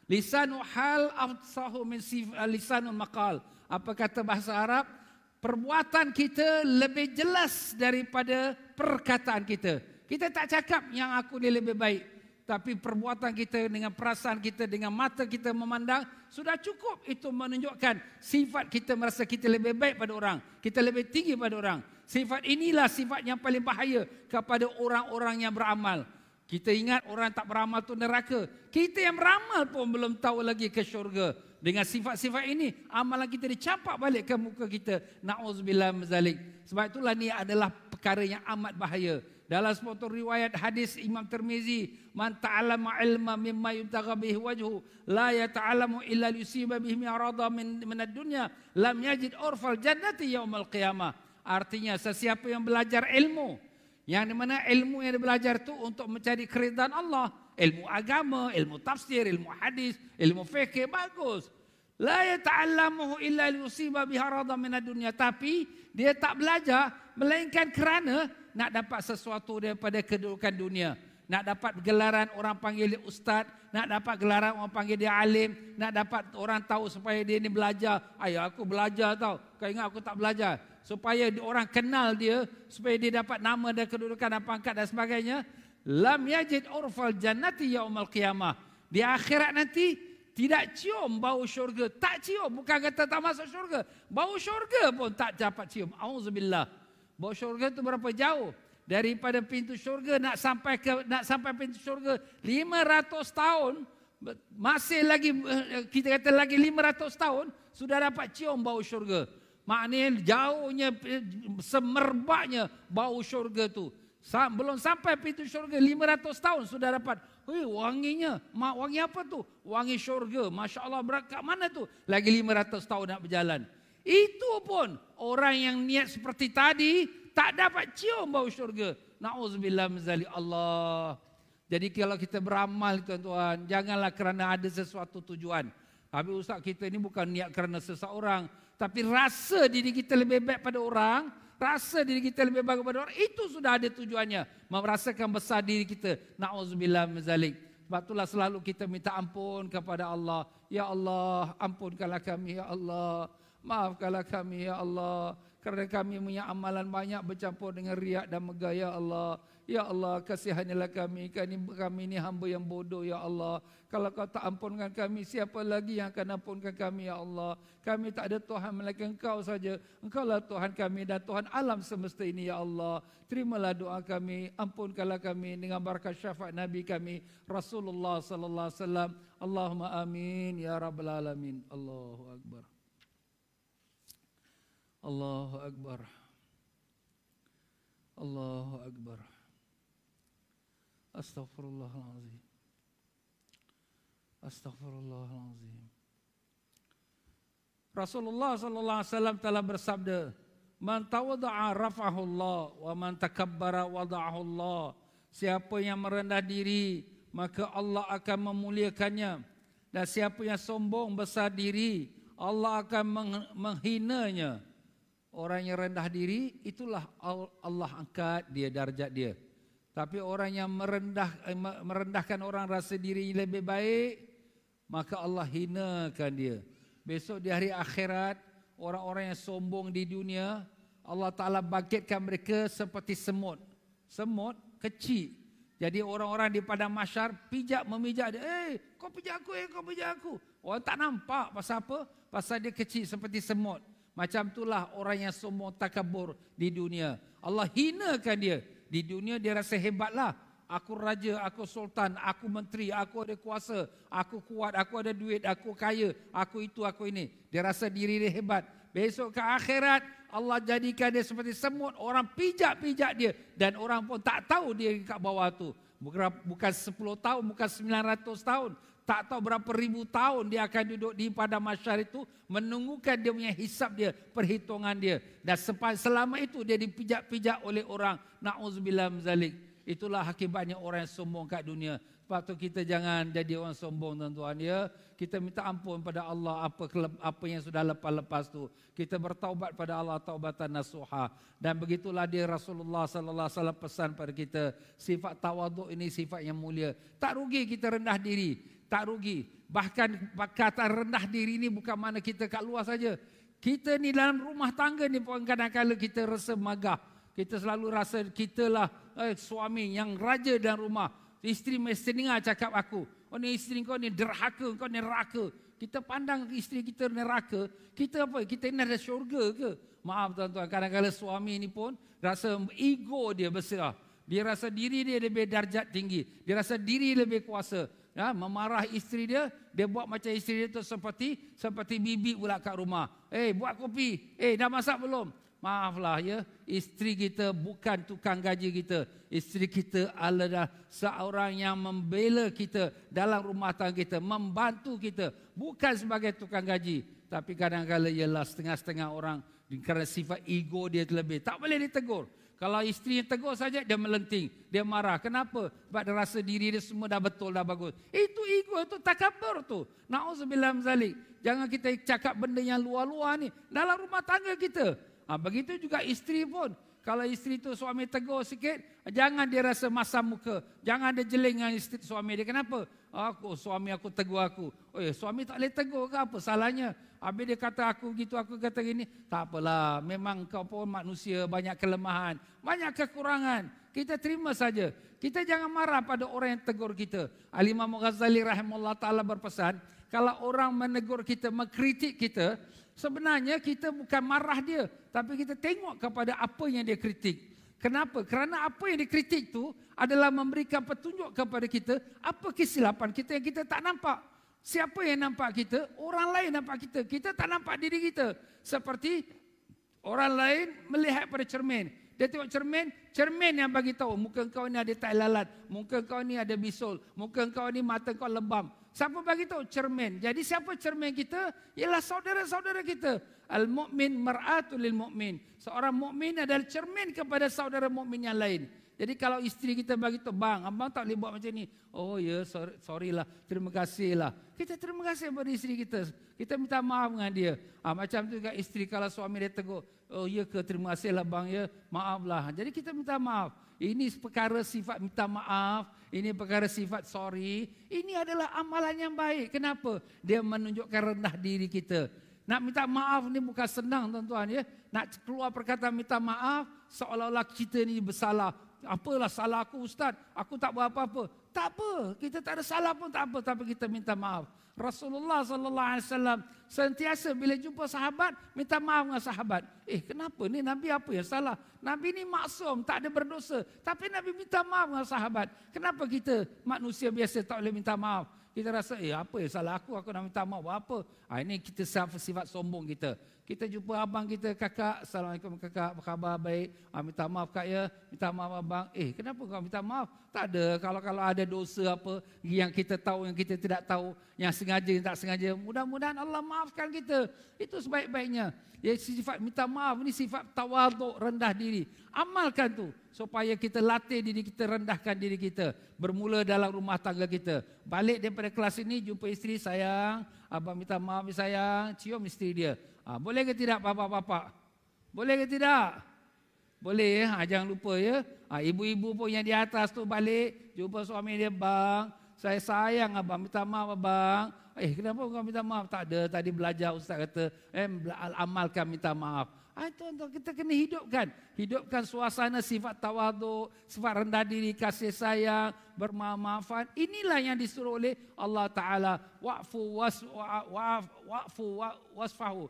[SPEAKER 2] Lisanu hal afsahu min uh, lisanul maqal. Apa kata bahasa Arab? Perbuatan kita lebih jelas daripada perkataan kita. Kita tak cakap yang aku ni lebih baik. Tapi perbuatan kita dengan perasaan kita, dengan mata kita memandang, sudah cukup itu menunjukkan sifat kita merasa kita lebih baik pada orang. Kita lebih tinggi pada orang. Sifat inilah sifat yang paling bahaya kepada orang-orang yang beramal. Kita ingat orang tak beramal tu neraka. Kita yang beramal pun belum tahu lagi ke syurga. Dengan sifat-sifat ini, amalan kita dicampak balik ke muka kita. Na'udzubillah mazalik. Sebab itulah ni adalah perkara yang amat bahaya. Dalam sebuah riwayat hadis Imam Tirmizi, "Man ta'allama ilma mimma yubtagha bihi wajhu, la yata'allamu illa yusiba bihi mi'rada min min ad-dunya, lam yajid urfal jannati yaumal qiyamah." Artinya sesiapa yang belajar ilmu yang di mana ilmu yang belajar itu untuk mencari keridhaan Allah. Ilmu agama, ilmu tafsir, ilmu hadis, ilmu fikih bagus. La yata'allamuhu illa liyusiba biha radha min dunya tapi dia tak belajar melainkan kerana nak dapat sesuatu daripada kedudukan dunia. Nak dapat gelaran orang panggil dia ustaz, nak dapat gelaran orang panggil dia alim, nak dapat orang tahu supaya dia ni belajar. Ayah aku belajar tau. Kau ingat aku tak belajar? supaya orang kenal dia supaya dia dapat nama dan kedudukan dan pangkat dan sebagainya lam yajid urfal jannati yaumal qiyamah di akhirat nanti tidak cium bau syurga tak cium bukan kata tak masuk syurga bau syurga pun tak dapat cium auzubillah bau syurga itu berapa jauh daripada pintu syurga nak sampai ke nak sampai pintu syurga 500 tahun masih lagi eh, kita kata lagi 500 tahun sudah dapat cium bau syurga Maknanya jauhnya semerbaknya bau syurga tu. Belum sampai pintu syurga 500 tahun sudah dapat. Hei, wanginya. Mak wangi apa tu? Wangi syurga. Masya Allah berkat mana tu? Lagi 500 tahun nak berjalan. Itu pun orang yang niat seperti tadi tak dapat cium bau syurga. Na'udzubillah mizali Allah. Jadi kalau kita beramal tuan-tuan, janganlah kerana ada sesuatu tujuan. Tapi ustaz kita ini bukan niat kerana seseorang. Tapi rasa diri kita lebih baik pada orang, rasa diri kita lebih baik pada orang, itu sudah ada tujuannya. Merasakan besar diri kita. Na'udzubillah mizalik. Sebab itulah selalu kita minta ampun kepada Allah. Ya Allah, ampunkanlah kami, Ya Allah. Maafkanlah kami, Ya Allah. Kerana kami punya amalan banyak bercampur dengan riak dan megah, Ya Allah. Ya Allah, kasihanilah kami. Kami, kami ini hamba yang bodoh, Ya Allah. Kalau kau tak ampunkan kami, siapa lagi yang akan ampunkan kami, Ya Allah? Kami tak ada Tuhan melainkan Engkau saja. Engkaulah Tuhan kami dan Tuhan alam semesta ini, Ya Allah. Terimalah doa kami, ampunkanlah kami dengan berkat syafaat Nabi kami, Rasulullah sallallahu alaihi wasallam. Allahumma amin ya rabbal alamin. Allahu akbar. Allahu akbar. Allahu akbar. Astaghfirullahalazim. Astaghfirullahalazim. Rasulullah sallallahu alaihi wasallam telah bersabda, "Man tawadda'a rafa'ahu Allah wa man takabbara wada'ahu Allah." Siapa yang merendah diri, maka Allah akan memuliakannya. Dan siapa yang sombong besar diri, Allah akan menghinanya. Orang yang rendah diri, itulah Allah angkat dia darjat dia. Tapi orang yang merendah, eh, merendahkan orang rasa diri lebih baik, maka Allah hinakan dia. Besok di hari akhirat, orang-orang yang sombong di dunia, Allah Ta'ala bangkitkan mereka seperti semut. Semut kecil. Jadi orang-orang di padang masyar pijak memijak dia. Eh, kau pijak aku, eh, kau pijak aku. Orang tak nampak pasal apa? Pasal dia kecil seperti semut. Macam itulah orang yang sombong takabur di dunia. Allah hinakan dia. Di dunia dia rasa hebatlah. Aku raja, aku sultan, aku menteri, aku ada kuasa, aku kuat, aku ada duit, aku kaya, aku itu, aku ini. Dia rasa diri dia hebat. Besok ke akhirat, Allah jadikan dia seperti semut. Orang pijak-pijak dia. Dan orang pun tak tahu dia kat bawah tu. Bukan 10 tahun, bukan 900 tahun. Tak tahu berapa ribu tahun dia akan duduk di pada masyarakat itu menunggukan dia punya hisap dia, perhitungan dia. Dan selama itu dia dipijak-pijak oleh orang. Na'udzubillah mzalik. Itulah akibatnya orang yang sombong kat dunia. Sebab kita jangan jadi orang sombong tuan-tuan ya. Kita minta ampun pada Allah apa apa yang sudah lepas-lepas tu. Kita bertaubat pada Allah taubatan nasuha. Dan begitulah dia Rasulullah sallallahu alaihi wasallam pesan pada kita, sifat tawaduk ini sifat yang mulia. Tak rugi kita rendah diri. Tak rugi. Bahkan kata rendah diri ini bukan mana kita kat luar saja. Kita ni dalam rumah tangga ni pun kadang-kadang kita rasa magah. Kita selalu rasa kita lah eh, suami yang raja dalam rumah. Isteri mesti dengar cakap aku. Oh ni isteri kau ni derhaka, kau ni neraka. Kita pandang isteri kita neraka. Kita apa? Kita ni ada syurga ke? Maaf tuan-tuan, kadang-kadang suami ni pun rasa ego dia besar. Dia rasa diri dia lebih darjat tinggi. Dia rasa diri lebih kuasa ya, memarah isteri dia, dia buat macam isteri dia tu seperti seperti bibi pula kat rumah. Eh, hey, buat kopi. Eh, hey, dah masak belum? Maaflah ya, isteri kita bukan tukang gaji kita. Isteri kita adalah seorang yang membela kita dalam rumah tangga kita, membantu kita. Bukan sebagai tukang gaji. Tapi kadang-kadang ialah setengah-setengah orang kerana sifat ego dia terlebih. Tak boleh ditegur. Kalau isteri tegur saja dia melenting, dia marah. Kenapa? Sebab dia rasa diri dia semua dah betul, dah bagus. Itu ego, itu takabur tu. Nauzubillah zalik. Jangan kita cakap benda yang luar-luar ni dalam rumah tangga kita. Ha, begitu juga isteri pun. Kalau isteri tu suami tegur sikit, jangan dia rasa masam muka. Jangan dia jeling dengan isteri suami dia. Kenapa? Aku suami aku tegur aku. Oh, suami tak boleh tegur ke apa salahnya? Habis dia kata aku gitu, aku kata gini. Tak apalah, memang kau pun manusia banyak kelemahan, banyak kekurangan. Kita terima saja. Kita jangan marah pada orang yang tegur kita. Al-Imam Ghazali rahimahullah ta'ala berpesan, kalau orang menegur kita, mengkritik kita, sebenarnya kita bukan marah dia. Tapi kita tengok kepada apa yang dia kritik. Kenapa? Kerana apa yang dikritik itu adalah memberikan petunjuk kepada kita apa kesilapan kita yang kita tak nampak. Siapa yang nampak kita? Orang lain nampak kita. Kita tak nampak diri kita. Seperti orang lain melihat pada cermin. Dia tengok cermin, cermin yang bagi tahu muka kau ni ada tai lalat, muka kau ni ada bisul, muka kau ni mata kau lebam. Siapa bagi tahu cermin? Jadi siapa cermin kita? Ialah saudara-saudara kita. Al-mu'min mar'atul lil mu'min. Seorang mukmin adalah cermin kepada saudara mukmin yang lain. Jadi kalau isteri kita bagi tu, bang, abang tak boleh buat macam ni. Oh ya, sorry, sorry lah, terima kasih lah. Kita terima kasih kepada isteri kita. Kita minta maaf dengan dia. Ha, macam tu juga isteri kalau suami dia tegur. Oh ya ke, terima kasih lah bang ya, maaf lah. Jadi kita minta maaf. Ini perkara sifat minta maaf. Ini perkara sifat sorry. Ini adalah amalan yang baik. Kenapa? Dia menunjukkan rendah diri kita. Nak minta maaf ni bukan senang tuan-tuan ya. Nak keluar perkataan minta maaf seolah-olah kita ni bersalah apalah salah aku ustaz, aku tak buat apa-apa. Tak apa, kita tak ada salah pun tak apa tapi kita minta maaf. Rasulullah sallallahu alaihi wasallam sentiasa bila jumpa sahabat minta maaf dengan sahabat. Eh kenapa ni Nabi apa yang salah? Nabi ni maksum, tak ada berdosa, tapi Nabi minta maaf dengan sahabat. Kenapa kita manusia biasa tak boleh minta maaf? Kita rasa eh apa yang salah aku, aku nak minta maaf apa? Ha, ini kita sifat sombong kita. Kita jumpa abang kita, kakak. Assalamualaikum kakak, apa khabar? Baik. Ah, minta maaf kak ya. Minta maaf abang. Eh, kenapa kau minta maaf? Tak ada. Kalau kalau ada dosa apa yang kita tahu, yang kita tidak tahu, yang sengaja, yang tak sengaja. Mudah-mudahan Allah maafkan kita. Itu sebaik-baiknya. Ya, sifat minta maaf ini sifat tawaduk, rendah diri. Amalkan tu supaya kita latih diri kita, rendahkan diri kita. Bermula dalam rumah tangga kita. Balik daripada kelas ini, jumpa isteri, sayang. Abang minta maaf, sayang. Cium isteri dia. Ha, boleh ke tidak bapak-bapak? Boleh ke tidak? Boleh ya, ha, jangan lupa ya. Ha, ibu-ibu pun yang di atas tu balik, jumpa suami dia, bang, saya sayang abang, minta maaf abang. Eh, kenapa kau minta maaf? Tak ada, tadi belajar ustaz kata, eh, amalkan minta maaf. Ah, itu kita kena hidupkan. Hidupkan suasana sifat tawaduk, sifat rendah diri, kasih sayang, bermaafan. Inilah yang disuruh oleh Allah Ta'ala. Wa'fu wa'fu wasfahu.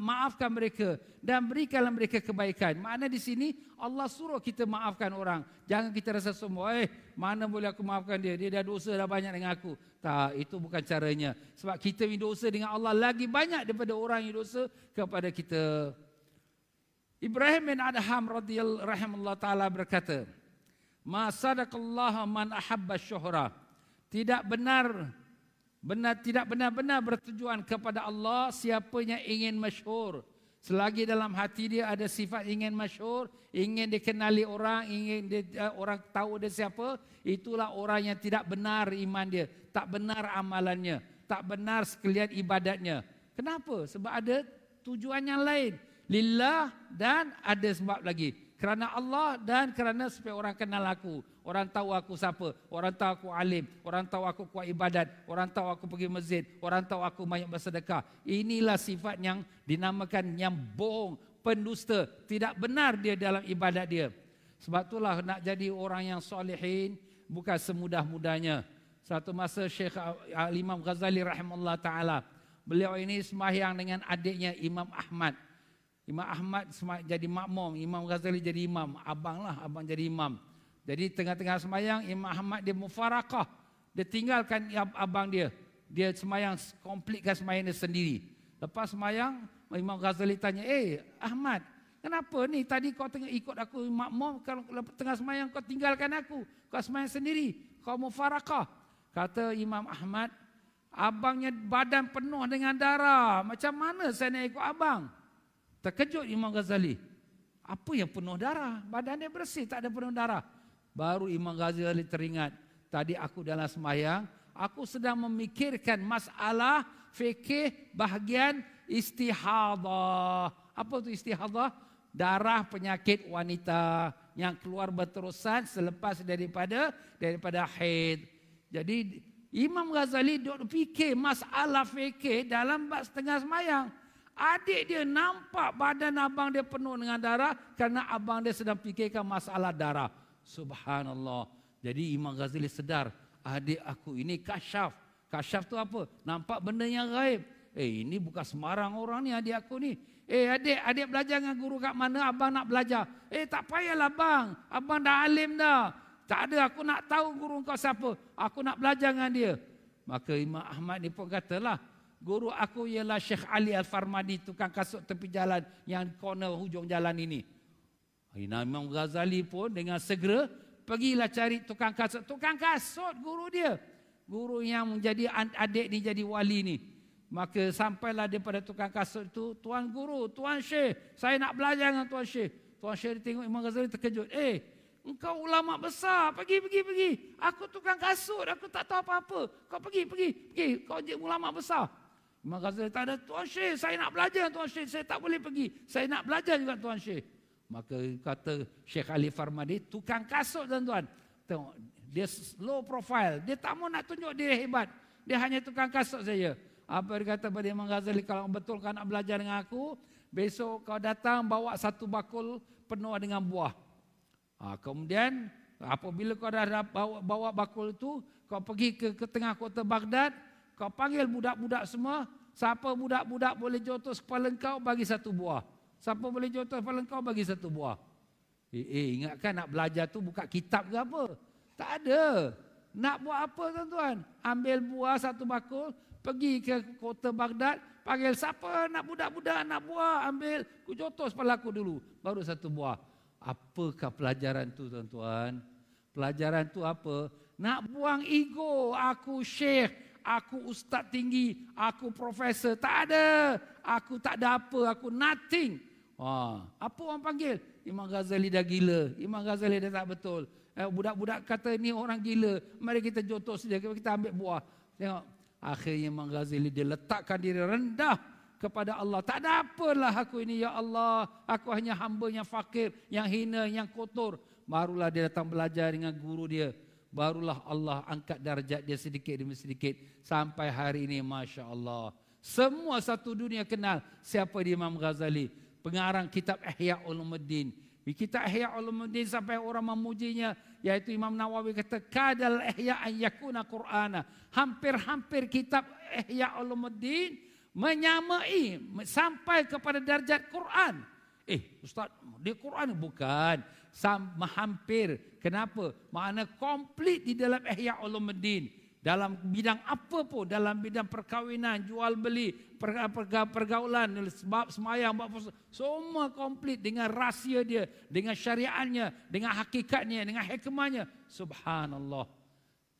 [SPEAKER 2] Maafkan mereka dan berikanlah mereka kebaikan. Mana di sini Allah suruh kita maafkan orang. Jangan kita rasa semua, eh mana boleh aku maafkan dia? Dia dah dosa dah banyak dengan aku. Tak, itu bukan caranya. Sebab kita yang dosa dengan Allah lagi banyak daripada orang yang dosa kepada kita. Ibrahim bin Adham radhiyallahu rahimahullah taala berkata, "Ma sadaqallahu man ahabba syuhra." Tidak benar benar tidak benar-benar bertujuan kepada Allah siapa yang ingin masyhur. Selagi dalam hati dia ada sifat ingin masyhur, ingin dikenali orang, ingin dia, uh, orang tahu dia siapa, itulah orang yang tidak benar iman dia, tak benar amalannya, tak benar sekalian ibadatnya. Kenapa? Sebab ada tujuan yang lain lillah dan ada sebab lagi kerana Allah dan kerana supaya orang kenal aku Orang tahu aku siapa. Orang tahu aku alim. Orang tahu aku kuat ibadat. Orang tahu aku pergi masjid. Orang tahu aku banyak bersedekah. Inilah sifat yang dinamakan yang bohong, pendusta. Tidak benar dia dalam ibadat dia. Sebab itulah nak jadi orang yang solehin bukan semudah-mudahnya. Satu masa Syekh Imam Ghazali rahimahullah ta'ala. Beliau ini semahyang dengan adiknya Imam Ahmad. Imam Ahmad jadi makmum, Imam Ghazali jadi imam, abang lah, abang jadi imam. Jadi tengah-tengah semayang, Imam Ahmad dia mufarakah. Dia tinggalkan abang dia. Dia semayang, komplitkan semayang dia sendiri. Lepas semayang, Imam Ghazali tanya, eh Ahmad, kenapa ni tadi kau tengah ikut aku makmum, kalau tengah semayang kau tinggalkan aku. Kau semayang sendiri, kau mufarakah. Kata Imam Ahmad, abangnya badan penuh dengan darah. Macam mana saya nak ikut abang? Terkejut Imam Ghazali. Apa yang penuh darah? Badan dia bersih, tak ada penuh darah. Baru Imam Ghazali teringat. Tadi aku dalam semayang, aku sedang memikirkan masalah fikih bahagian istihadah. Apa itu istihadah? Darah penyakit wanita yang keluar berterusan selepas daripada daripada haid. Jadi Imam Ghazali duduk fikir masalah fikih dalam bab setengah semayang. Adik dia nampak badan abang dia penuh dengan darah kerana abang dia sedang fikirkan masalah darah. Subhanallah. Jadi Imam Ghazali sedar, adik aku ini kasyaf. Kasyaf tu apa? Nampak benda yang gaib. Eh ini bukan sembarang orang ni adik aku ni. Eh adik, adik belajar dengan guru kat mana abang nak belajar? Eh tak payahlah bang, abang dah alim dah. Tak ada aku nak tahu guru kau siapa. Aku nak belajar dengan dia. Maka Imam Ahmad ni pun katalah, Guru aku ialah Syekh Ali Al-Farmadi, tukang kasut tepi jalan yang corner hujung jalan ini. Imam Ghazali pun dengan segera pergilah cari tukang kasut. Tukang kasut guru dia. Guru yang menjadi adik ni jadi wali ni. Maka sampailah dia pada tukang kasut itu. Tuan guru, Tuan Syekh. Saya nak belajar dengan Tuan Syekh. Tuan Syekh tengok Imam Ghazali terkejut. Eh, engkau ulama besar. Pergi, pergi, pergi. Aku tukang kasut. Aku tak tahu apa-apa. Kau pergi, pergi. Pergi. Kau jadi ulama besar. Imam Ghazali tak ada, Tuan Syekh saya nak belajar Tuan Syekh, saya tak boleh pergi. Saya nak belajar juga Tuan Syekh. Maka kata Syekh Ali Farmadi, tukang kasut tuan-tuan. Tengok, dia low profile. Dia tak mau nak tunjuk dia hebat. Dia hanya tukang kasut saja. Apa dia kata pada Imam Ghazali, kalau betul kau nak belajar dengan aku, besok kau datang bawa satu bakul penuh dengan buah. Ha, kemudian, apabila kau dah bawa, bawa bakul itu, kau pergi ke, ke tengah kota Baghdad, kau panggil budak-budak semua. Siapa budak-budak boleh jotos kepala kau bagi satu buah. Siapa boleh jotos kepala kau bagi satu buah. Eh, eh ingatkan nak belajar tu buka kitab ke apa? Tak ada. Nak buat apa tuan-tuan? Ambil buah satu bakul, pergi ke kota Baghdad, panggil siapa nak budak-budak nak buah, ambil ku jotos kepala aku dulu, baru satu buah. Apakah pelajaran tu tuan-tuan? Pelajaran tu apa? Nak buang ego, aku syekh, aku ustaz tinggi, aku profesor. Tak ada. Aku tak ada apa, aku nothing. Wah, apa orang panggil? Imam Ghazali dah gila. Imam Ghazali dah tak betul. Eh, budak-budak kata ni orang gila. Mari kita jotos dia, kita ambil buah. Tengok. Akhirnya Imam Ghazali dia letakkan diri rendah kepada Allah. Tak ada apalah aku ini ya Allah. Aku hanya hamba yang fakir, yang hina, yang kotor. Barulah dia datang belajar dengan guru dia barulah Allah angkat darjat dia sedikit demi sedikit. Sampai hari ini masya Allah. Semua satu dunia kenal siapa dia Imam Ghazali. Pengarang kitab Ihya Ulumuddin. Di kitab Ihya Ulumuddin sampai orang memujinya yaitu Imam Nawawi kata kadal Ihya an yakuna Qur'ana. Hampir-hampir kitab Ihya Ulumuddin menyamai sampai kepada darjat Quran. Eh ustaz di Quran? Bukan sama hampir. Kenapa? Makna komplit di dalam Ihya Ulumuddin. Dalam bidang apa pun, dalam bidang perkahwinan, jual beli, pergaulan, sebab semayang, semua komplit dengan rahsia dia, dengan syariatnya, dengan hakikatnya, dengan hikmahnya. Subhanallah.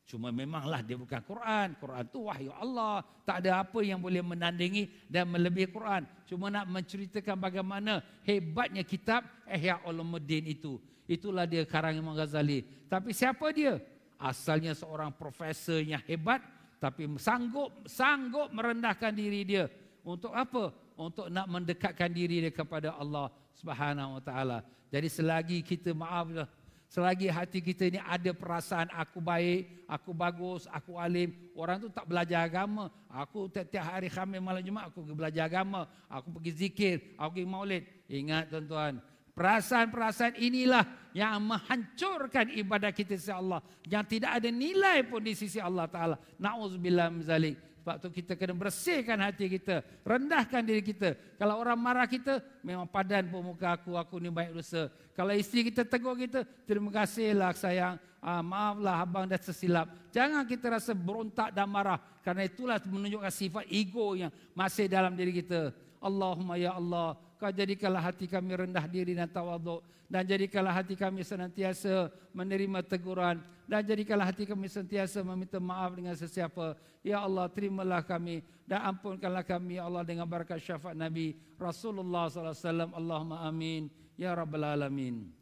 [SPEAKER 2] Cuma memanglah dia bukan Quran. Quran tu wahyu Allah. Tak ada apa yang boleh menandingi dan melebihi Quran. Cuma nak menceritakan bagaimana hebatnya kitab Ihya Ulumuddin itu. Itulah dia karang Imam Ghazali. Tapi siapa dia? Asalnya seorang profesor yang hebat tapi sanggup sanggup merendahkan diri dia. Untuk apa? Untuk nak mendekatkan diri dia kepada Allah Subhanahu Wa Taala. Jadi selagi kita maaf Selagi hati kita ini ada perasaan aku baik, aku bagus, aku alim. Orang tu tak belajar agama. Aku tiap-tiap hari khamis malam Jumaat aku pergi belajar agama. Aku pergi zikir, aku pergi maulid. Ingat tuan-tuan. Perasaan-perasaan inilah yang menghancurkan ibadah kita sisi Allah. Yang tidak ada nilai pun di sisi Allah Ta'ala. Na'udzubillah mzalik. Sebab tu kita kena bersihkan hati kita. Rendahkan diri kita. Kalau orang marah kita, memang padan pun muka aku, aku ni baik dosa. Kalau isteri kita tegur kita, terima kasihlah sayang. Ah, maaflah abang dah tersilap. Jangan kita rasa berontak dan marah. Karena itulah menunjukkan sifat ego yang masih dalam diri kita. Allahumma ya Allah, kau jadikanlah hati kami rendah diri dan tawaduk. Dan jadikanlah hati kami senantiasa menerima teguran. Dan jadikanlah hati kami senantiasa meminta maaf dengan sesiapa. Ya Allah terimalah kami dan ampunkanlah kami ya Allah dengan berkat syafaat Nabi Rasulullah wasallam. Allahumma amin. Ya rabbal alamin.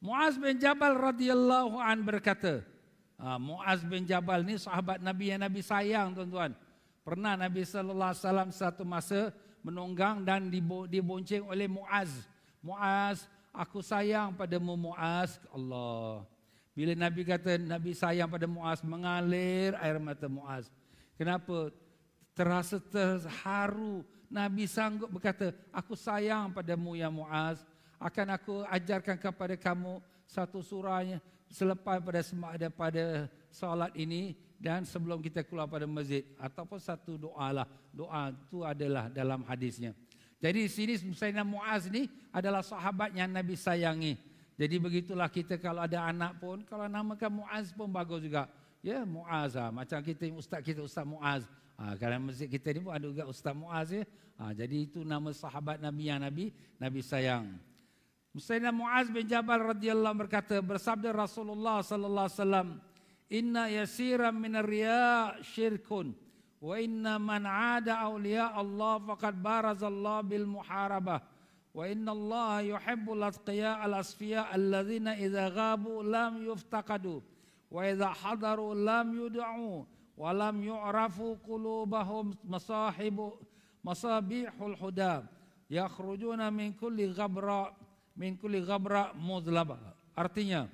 [SPEAKER 2] Muaz bin Jabal radhiyallahu an berkata ha, Muaz bin Jabal ni sahabat Nabi yang Nabi sayang tuan-tuan. Pernah Nabi sallallahu alaihi wasallam satu masa menunggang dan dibonceng oleh Muaz. Muaz, aku sayang padamu Muaz. Allah. Bila Nabi kata Nabi sayang pada Muaz, mengalir air mata Muaz. Kenapa? Terasa terharu. Nabi sanggup berkata, aku sayang padamu ya Muaz. Akan aku ajarkan kepada kamu satu surahnya selepas pada pada solat ini dan sebelum kita keluar pada masjid. Ataupun satu doa lah. Doa itu adalah dalam hadisnya. Jadi sini Sayyidina Muaz ni adalah sahabat yang Nabi sayangi. Jadi begitulah kita kalau ada anak pun kalau namakan Muaz pun bagus juga. Ya Muaz lah. macam kita ustaz kita Ustaz Muaz. Ha, kalau masjid kita ni pun ada juga Ustaz Muaz ya. Ha, jadi itu nama sahabat Nabi yang Nabi Nabi sayang Sayyidina Muaz bin Jabal radhiyallahu berkata bersabda Rasulullah sallallahu alaihi wasallam inna yasiran min riya syirkun wa inna man ada awliya Allah faqad barazallah bil muharabah wa inna Allah yuhibbul atqiya al asfiya alladhina idza ghabu lam yuftaqadu wa idza hadaru lam yud'u wa lam yu'rafu qulubahum masahibu masabihul huda yakhrujuna min kulli ghabra min kulli ghabra mudlaba artinya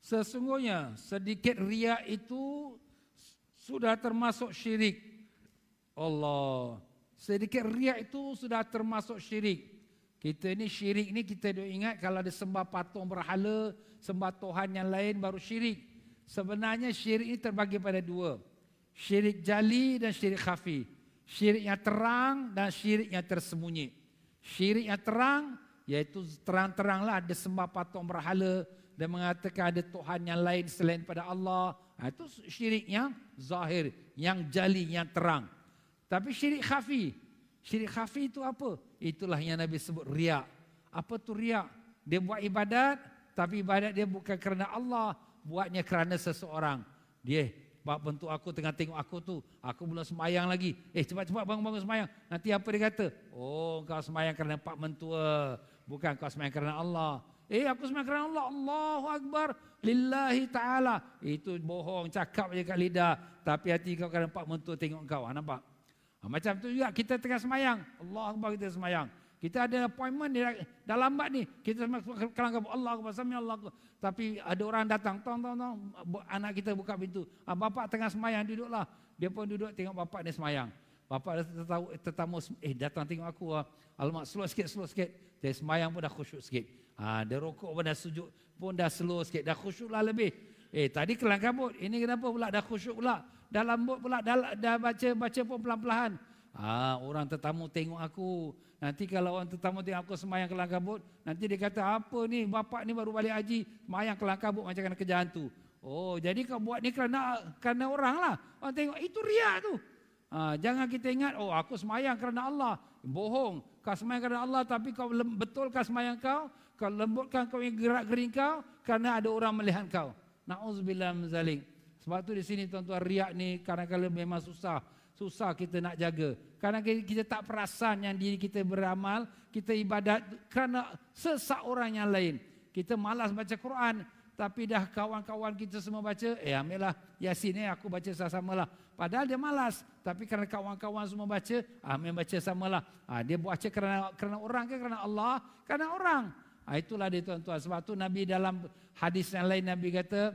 [SPEAKER 2] Sesungguhnya sedikit riak itu sudah termasuk syirik. Allah. Sedikit riak itu sudah termasuk syirik. Kita ini syirik ni kita dah ingat kalau ada sembah patung berhala, sembah Tuhan yang lain baru syirik. Sebenarnya syirik ini terbagi pada dua. Syirik jali dan syirik khafi. Syirik yang terang dan syirik yang tersembunyi. Syirik yang terang iaitu terang-teranglah ada sembah patung berhala, dan mengatakan ada Tuhan yang lain selain pada Allah. Ha, itu syirik yang zahir, yang jali, yang terang. Tapi syirik khafi. Syirik khafi itu apa? Itulah yang Nabi sebut riak. Apa tu riak? Dia buat ibadat, tapi ibadat dia bukan kerana Allah. Buatnya kerana seseorang. Dia, Pak bentuk aku tengah tengok aku tu. Aku belum semayang lagi. Eh cepat-cepat bangun-bangun semayang. Nanti apa dia kata? Oh kau semayang kerana Pak mentua. Bukan kau semayang kerana Allah. Eh aku sembahyang kerana Allah. Allahu Akbar. Lillahi ta'ala. Itu bohong. Cakap je kat lidah. Tapi hati kau akan nampak mentua tengok kau. Ha, nampak? Ha, macam tu juga kita tengah semayang. Allah Akbar kita semayang. Kita ada appointment di dalam lambat ni. Kita semayang Allah Akbar. Sami Allah Akbar. Tapi ada orang datang. Tong, tong, tong. Anak kita buka pintu. Ha, bapak tengah semayang. Duduklah. Dia pun duduk tengok bapak ni semayang. Bapak dah tetamu. Eh datang tengok aku. Ha. Alamak slow sikit, slow sikit. Jadi semayang pun dah khusyuk sikit. Ha, dia rokok pun dah sujud pun dah slow sikit. Dah khusyuklah lebih. Eh tadi kelang kabut. Ini kenapa pula dah khusyuk pula. Dah lambut pula. Dah, dah baca baca pun pelan-pelan. Ha, orang tetamu tengok aku. Nanti kalau orang tetamu tengok aku semayang kelang kabut. Nanti dia kata apa ni bapak ni baru balik haji. Semayang kelang kabut macam kena kerja hantu. Oh jadi kau buat ni kerana kerana orang lah. Orang tengok itu riak tu. Ha, jangan kita ingat oh aku semayang kerana Allah. Bohong. Kau semayang kerana Allah tapi kau betul kau semayang kau kau lembutkan kau yang gerak gering kau kerana ada orang melihat kau. Nauzubillah min zalik. Sebab tu di sini tuan-tuan riak ni kadang-kadang memang susah. Susah kita nak jaga. Karena kita tak perasan yang diri kita beramal, kita ibadat kerana sesak orang yang lain. Kita malas baca Quran, tapi dah kawan-kawan kita semua baca, eh ambillah Yasin ni aku baca sama-sama lah. Padahal dia malas, tapi kerana kawan-kawan semua baca, ambil baca samalah. Ha, dia baca kerana kerana orang ke kerana Allah? Kerana orang. Ha, itulah dia tuan-tuan. Sebab tu Nabi dalam hadis yang lain Nabi kata,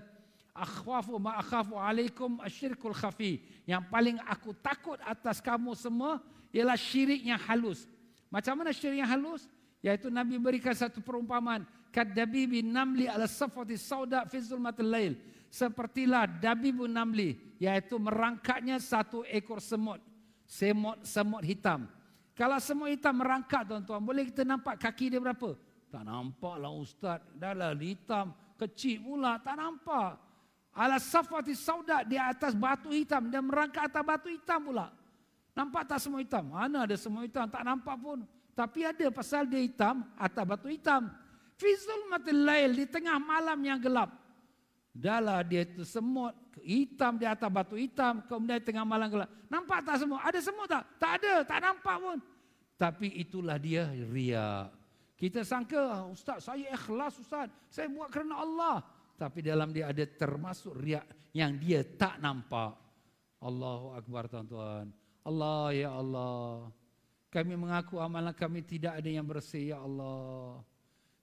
[SPEAKER 2] akhwafu ma akhafu alaikum asyirkul khafi. Yang paling aku takut atas kamu semua ialah syirik yang halus. Macam mana syirik yang halus? Yaitu Nabi berikan satu perumpamaan. Kadabibi namli ala safati sauda fi zulmatil lail. Sepertilah dabibu namli. Yaitu merangkaknya satu ekor semut. Semut, semut hitam. Kalau semut hitam merangkak tuan-tuan. Boleh kita nampak kaki dia berapa? Tak nampak lah Ustaz. Dah lah hitam. Kecil pula. Tak nampak. Ala safati sauda di atas batu hitam. Dia merangkak atas batu hitam pula. Nampak tak semua hitam? Mana ada semua hitam? Tak nampak pun. Tapi ada pasal dia hitam atas batu hitam. Fizul matil lail di tengah malam yang gelap. Dahlah dia itu semut hitam di atas batu hitam. Kemudian di tengah malam gelap. Nampak tak semua? Ada semut tak? Tak ada. Tak nampak pun. Tapi itulah dia riak. Kita sangka, ah, Ustaz saya ikhlas Ustaz. Saya buat kerana Allah. Tapi dalam dia ada termasuk riak yang dia tak nampak. Allahu Akbar tuan-tuan. Allah ya Allah. Kami mengaku amalan kami tidak ada yang bersih ya Allah.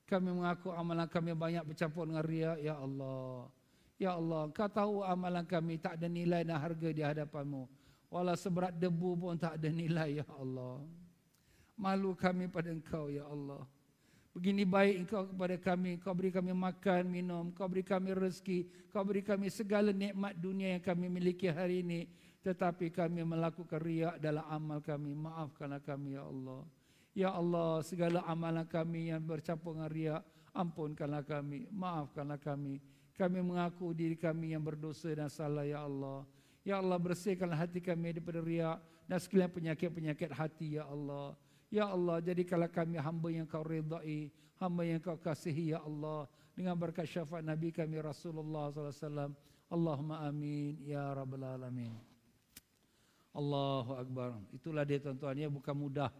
[SPEAKER 2] Kami mengaku amalan kami banyak bercampur dengan riak ya Allah. Ya Allah, kau tahu amalan kami tak ada nilai dan harga di hadapanmu. Walau seberat debu pun tak ada nilai ya Allah. Malu kami pada engkau ya Allah. Begini baik engkau kepada kami, kau beri kami makan, minum, kau beri kami rezeki, kau beri kami segala nikmat dunia yang kami miliki hari ini. Tetapi kami melakukan riak dalam amal kami. Maafkanlah kami, Ya Allah. Ya Allah, segala amalan kami yang bercampur dengan riak, ampunkanlah kami, maafkanlah kami. Kami mengaku diri kami yang berdosa dan salah, Ya Allah. Ya Allah, bersihkanlah hati kami daripada riak dan sekalian penyakit-penyakit hati, Ya Allah. Ya Allah, jadikanlah kami hamba yang kau redai, hamba yang kau kasihi, Ya Allah. Dengan berkat syafaat Nabi kami Rasulullah SAW. Allahumma amin, Ya Rabbal Alamin. Allahu Akbar. Itulah dia tuan-tuan, ya bukan mudah.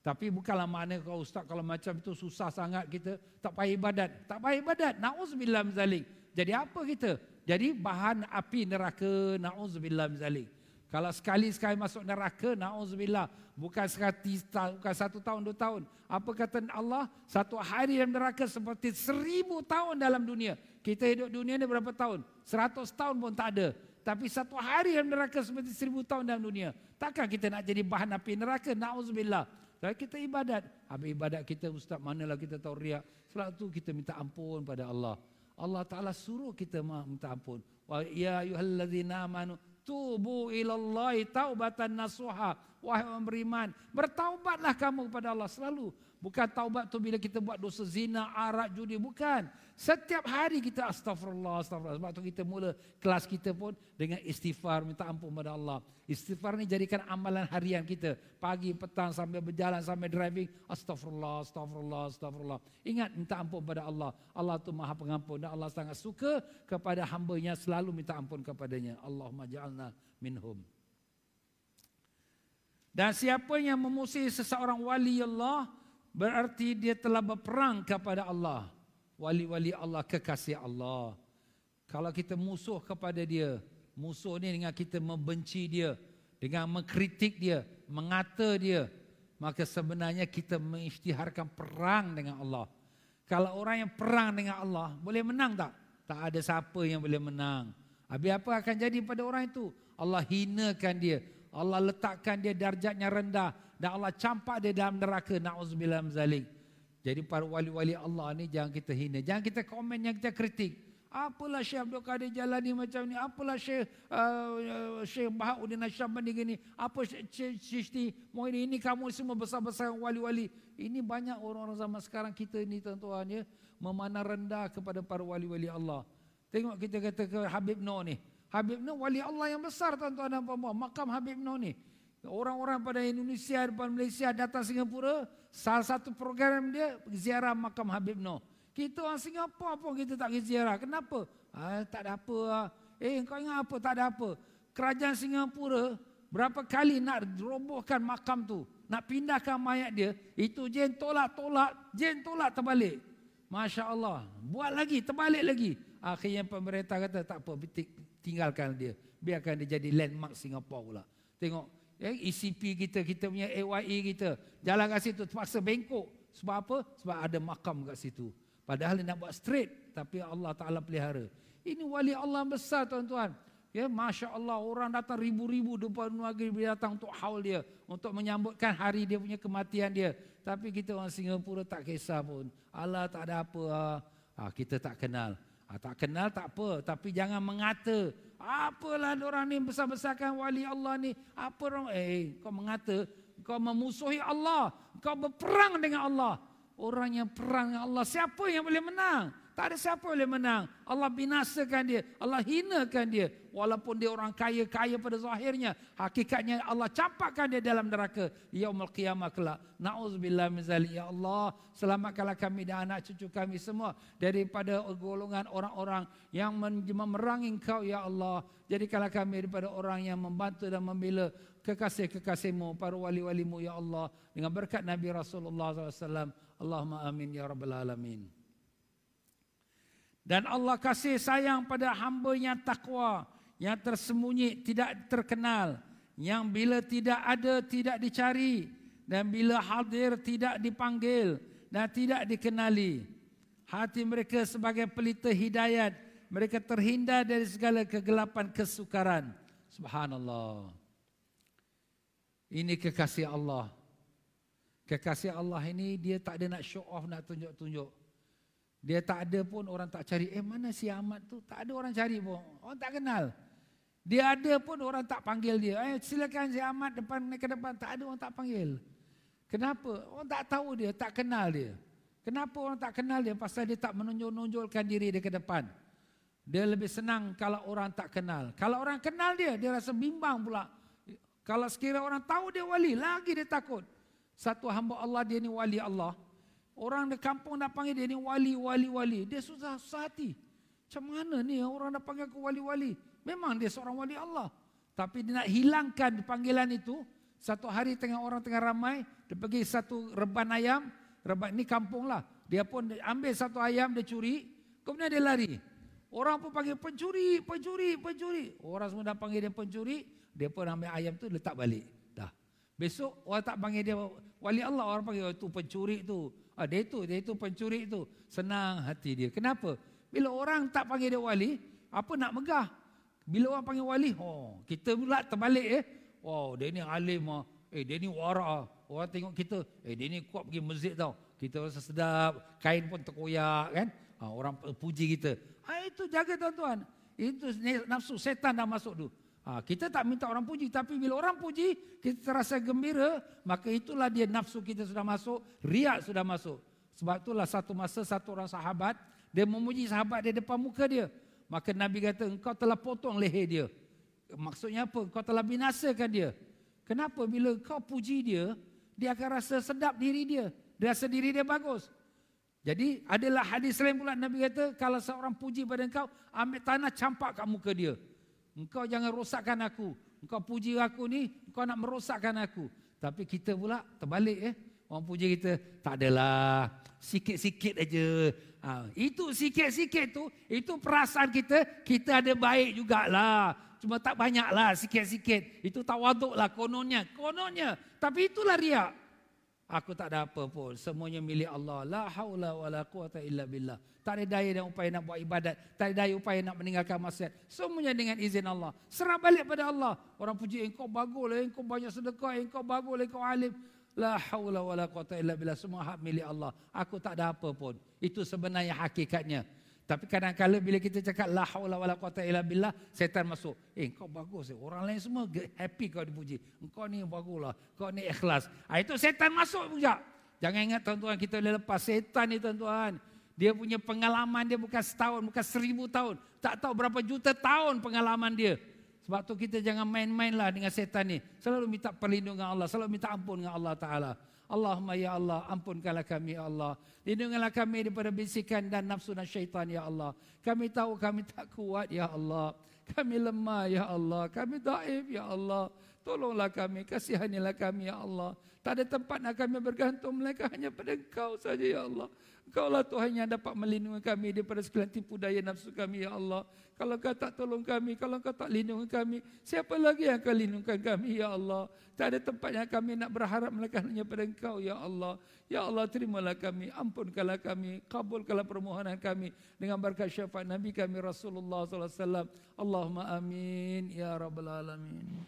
[SPEAKER 2] Tapi bukanlah makna kau ustaz kalau macam itu susah sangat kita tak payah ibadat. Tak payah ibadat. Nauzubillah zalik. Jadi apa kita? Jadi bahan api neraka. Nauzubillah zalik. Kalau sekali-sekali masuk neraka, na'udzubillah. Bukan, sekati, bukan satu tahun, dua tahun. Apa kata Allah? Satu hari dalam neraka seperti seribu tahun dalam dunia. Kita hidup dunia ini berapa tahun? Seratus tahun pun tak ada. Tapi satu hari dalam neraka seperti seribu tahun dalam dunia. Takkan kita nak jadi bahan api neraka? Na'udzubillah. Kalau kita ibadat. Habis ibadat kita, Ustaz, manalah kita tahu riak. Selalu tu kita minta ampun pada Allah. Allah Ta'ala suruh kita minta ampun. Wa ya ayuhalladzina amanu tubu ilallahi taubatan nasuha wahai orang beriman bertaubatlah kamu kepada Allah selalu bukan taubat tu bila kita buat dosa zina arak judi bukan setiap hari kita astagfirullah astagfirullah. Sebab tu kita mula kelas kita pun dengan istighfar minta ampun kepada Allah. Istighfar ni jadikan amalan harian kita. Pagi petang sambil berjalan sambil driving. Astagfirullah astagfirullah astagfirullah. Ingat minta ampun kepada Allah. Allah tu Maha Pengampun dan Allah sangat suka kepada hamba-Nya selalu minta ampun kepadanya. Allahumma ja'alna minhum. Dan siapa yang memusuhi seseorang wali Allah berarti dia telah berperang kepada Allah wali-wali Allah, kekasih Allah. Kalau kita musuh kepada dia, musuh ni dengan kita membenci dia, dengan mengkritik dia, mengata dia, maka sebenarnya kita mengisytiharkan perang dengan Allah. Kalau orang yang perang dengan Allah, boleh menang tak? Tak ada siapa yang boleh menang. Habis apa akan jadi pada orang itu? Allah hinakan dia. Allah letakkan dia darjatnya rendah. Dan Allah campak dia dalam neraka. Na'udzubillah zalik. Jadi para wali-wali Allah ni jangan kita hina. Jangan kita komen, yang kita kritik. Apalah Syekh Abdul Qadir Jalani macam ni. Apalah Syekh uh, Syekh Bahauddin Asyam ni gini. Apa Syekh Syishti Mohini. Ini kamu semua besar-besar wali-wali. Ini banyak orang-orang zaman sekarang kita ni tuan-tuan ya. Memandang rendah kepada para wali-wali Allah. Tengok kita kata ke Habib Noh ni. Habib Noh wali Allah yang besar tuan-tuan dan puan-puan. Makam Habib Noh ni. Orang-orang pada Indonesia dan Malaysia datang Singapura, salah satu program dia ziarah makam Habib Noh. Kita orang Singapura pun kita tak pergi ziarah. Kenapa? Ah, tak ada apa. Ah. Eh, kau ingat apa? Tak ada apa. Kerajaan Singapura berapa kali nak robohkan makam tu, nak pindahkan mayat dia, itu jen tolak-tolak, jen tolak terbalik. Masya Allah. Buat lagi, terbalik lagi. Akhirnya pemerintah kata, tak apa, tinggalkan dia. Biarkan dia jadi landmark Singapura pula. Tengok, Ya, ECP kita, kita punya AYE kita. Jalan kat situ terpaksa bengkok. Sebab apa? Sebab ada makam kat situ. Padahal dia nak buat straight. Tapi Allah Ta'ala pelihara. Ini wali Allah besar tuan-tuan. Ya, Masya Allah orang datang ribu-ribu depan negeri datang untuk haul dia. Untuk menyambutkan hari dia punya kematian dia. Tapi kita orang Singapura tak kisah pun. Allah tak ada apa. Ha, kita tak kenal. Ha, tak kenal tak apa. Tapi jangan mengata. Apalah orang ni besar-besarkan wali Allah ni. Apa orang? Eh, kau mengata. Kau memusuhi Allah. Kau berperang dengan Allah. Orang yang perang dengan Allah. Siapa yang boleh menang? Tak ada siapa boleh menang. Allah binasakan dia. Allah hinakan dia. Walaupun dia orang kaya-kaya pada zahirnya. Hakikatnya Allah campakkan dia dalam neraka. Yaumul qiyamah kelak. Na'udzubillah min zalik. Ya Allah. Selamatkanlah kami dan anak cucu kami semua. Daripada golongan orang-orang yang memerangi engkau ya Allah. Jadikanlah kami daripada orang yang membantu dan membela kekasih-kekasihmu. Para wali-walimu ya Allah. Dengan berkat Nabi Rasulullah SAW. Allahumma amin ya Rabbal Alamin. Dan Allah kasih sayang pada hamba yang takwa, yang tersembunyi, tidak terkenal, yang bila tidak ada tidak dicari dan bila hadir tidak dipanggil dan tidak dikenali. Hati mereka sebagai pelita hidayat, mereka terhindar dari segala kegelapan kesukaran. Subhanallah. Ini kekasih Allah. Kekasih Allah ini dia tak ada nak show off, nak tunjuk-tunjuk. Dia tak ada pun orang tak cari. Eh mana si Ahmad tu? Tak ada orang cari pun. Orang tak kenal. Dia ada pun orang tak panggil dia. Eh silakan si Ahmad depan ke depan. Tak ada orang tak panggil. Kenapa? Orang tak tahu dia, tak kenal dia. Kenapa orang tak kenal dia? Pasal dia tak menonjol-nonjolkan diri dia ke depan. Dia lebih senang kalau orang tak kenal. Kalau orang kenal dia, dia rasa bimbang pula. Kalau sekiranya orang tahu dia wali, lagi dia takut. Satu hamba Allah dia ni wali Allah. Orang di kampung nak panggil dia ni wali, wali, wali. Dia susah, susah hati. Macam mana ni orang nak panggil aku wali, wali. Memang dia seorang wali Allah. Tapi dia nak hilangkan panggilan itu. Satu hari tengah orang tengah ramai. Dia pergi satu reban ayam. Reban ni kampung lah. Dia pun ambil satu ayam, dia curi. Kemudian dia lari. Orang pun panggil pencuri, pencuri, pencuri. Orang semua dah panggil dia pencuri. Dia pun ambil ayam tu letak balik. Dah. Besok orang tak panggil dia wali Allah. Orang panggil oh, tu pencuri tu. Ah, dia itu, dia itu pencuri itu. Senang hati dia. Kenapa? Bila orang tak panggil dia wali, apa nak megah? Bila orang panggil wali, oh, kita pula terbalik eh. Wow, dia ni alim ah. Eh, dia ni wara ah. Orang tengok kita, eh dia ni kuat pergi masjid tau. Kita rasa sedap, kain pun terkoyak kan. Ha, orang puji kita. Ha, itu jaga tuan-tuan. Itu nafsu setan dah masuk tu. Ha, kita tak minta orang puji, tapi bila orang puji, kita terasa gembira, maka itulah dia nafsu kita sudah masuk, riak sudah masuk. Sebab itulah satu masa satu orang sahabat, dia memuji sahabat dia depan muka dia. Maka Nabi kata, engkau telah potong leher dia. Maksudnya apa? Engkau telah binasakan dia. Kenapa? Bila kau puji dia, dia akan rasa sedap diri dia. Dia rasa diri dia bagus. Jadi adalah hadis lain pula Nabi kata, kalau seorang puji pada engkau, ambil tanah campak kat muka dia. Engkau jangan rosakkan aku. Engkau puji aku ni, engkau nak merosakkan aku. Tapi kita pula terbalik eh. Orang puji kita, tak adalah. Sikit-sikit aja. Ha, itu sikit-sikit tu, itu perasaan kita, kita ada baik jugalah. Cuma tak banyaklah, sikit-sikit. Itu tawaduk lah kononnya. Kononnya. Tapi itulah riak. Aku tak ada apa pun. Semuanya milik Allah. La haula wa la quwata illa billah. Tak ada daya dan upaya nak buat ibadat. Tak ada daya upaya nak meninggalkan maksiat. Semuanya dengan izin Allah. Serah balik pada Allah. Orang puji, engkau bagus lah. Engkau banyak sedekah. Engkau bagus lah. Engkau alim. La haula wa la quwata illa billah. Semua hak milik Allah. Aku tak ada apa pun. Itu sebenarnya hakikatnya. Tapi kadang-kadang bila kita cakap la haula wala quwata illa billah, setan masuk. Eh kau bagus eh. Orang lain semua happy kau dipuji. Engkau ni baguslah. Kau ni ikhlas. Ha, itu setan masuk juga. Jangan ingat tuan-tuan kita boleh lepas setan ni tuan-tuan. Dia punya pengalaman dia bukan setahun, bukan seribu tahun. Tak tahu berapa juta tahun pengalaman dia. Sebab tu kita jangan main-main lah dengan setan ni. Selalu minta perlindungan Allah. Selalu minta ampun dengan Allah Ta'ala. Allahumma ya Allah, ampunkanlah kami ya Allah. Lindungilah kami daripada bisikan dan nafsu dan syaitan ya Allah. Kami tahu kami tak kuat ya Allah. Kami lemah ya Allah. Kami daif ya Allah. Tolonglah kami, kasihanilah kami ya Allah. Tak ada tempat nak kami bergantung mereka hanya pada Engkau saja ya Allah. Engkaulah Tuhan yang dapat melindungi kami daripada segala tipu daya nafsu kami ya Allah. Kalau Kau tak tolong kami, kalau Kau tak lindungi kami, siapa lagi yang akan lindungkan kami ya Allah? Tak ada tempat yang kami nak berharap melainkan hanya pada Engkau ya Allah. Ya Allah terimalah kami, ampunkanlah kami, kabulkanlah permohonan kami dengan berkat syafaat Nabi kami Rasulullah sallallahu alaihi wasallam. Allahumma amin ya rabbal alamin.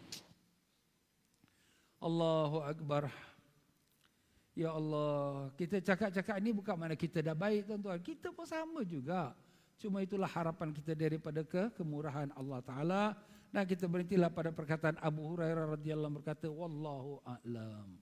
[SPEAKER 2] Allahu akbar. Ya Allah, kita cakap-cakap ini bukan mana kita dah baik tuan-tuan. Kita pun sama juga. Cuma itulah harapan kita daripada ke kemurahan Allah Taala dan kita berhentilah pada perkataan Abu Hurairah radhiyallahu berkata wallahu a'lam.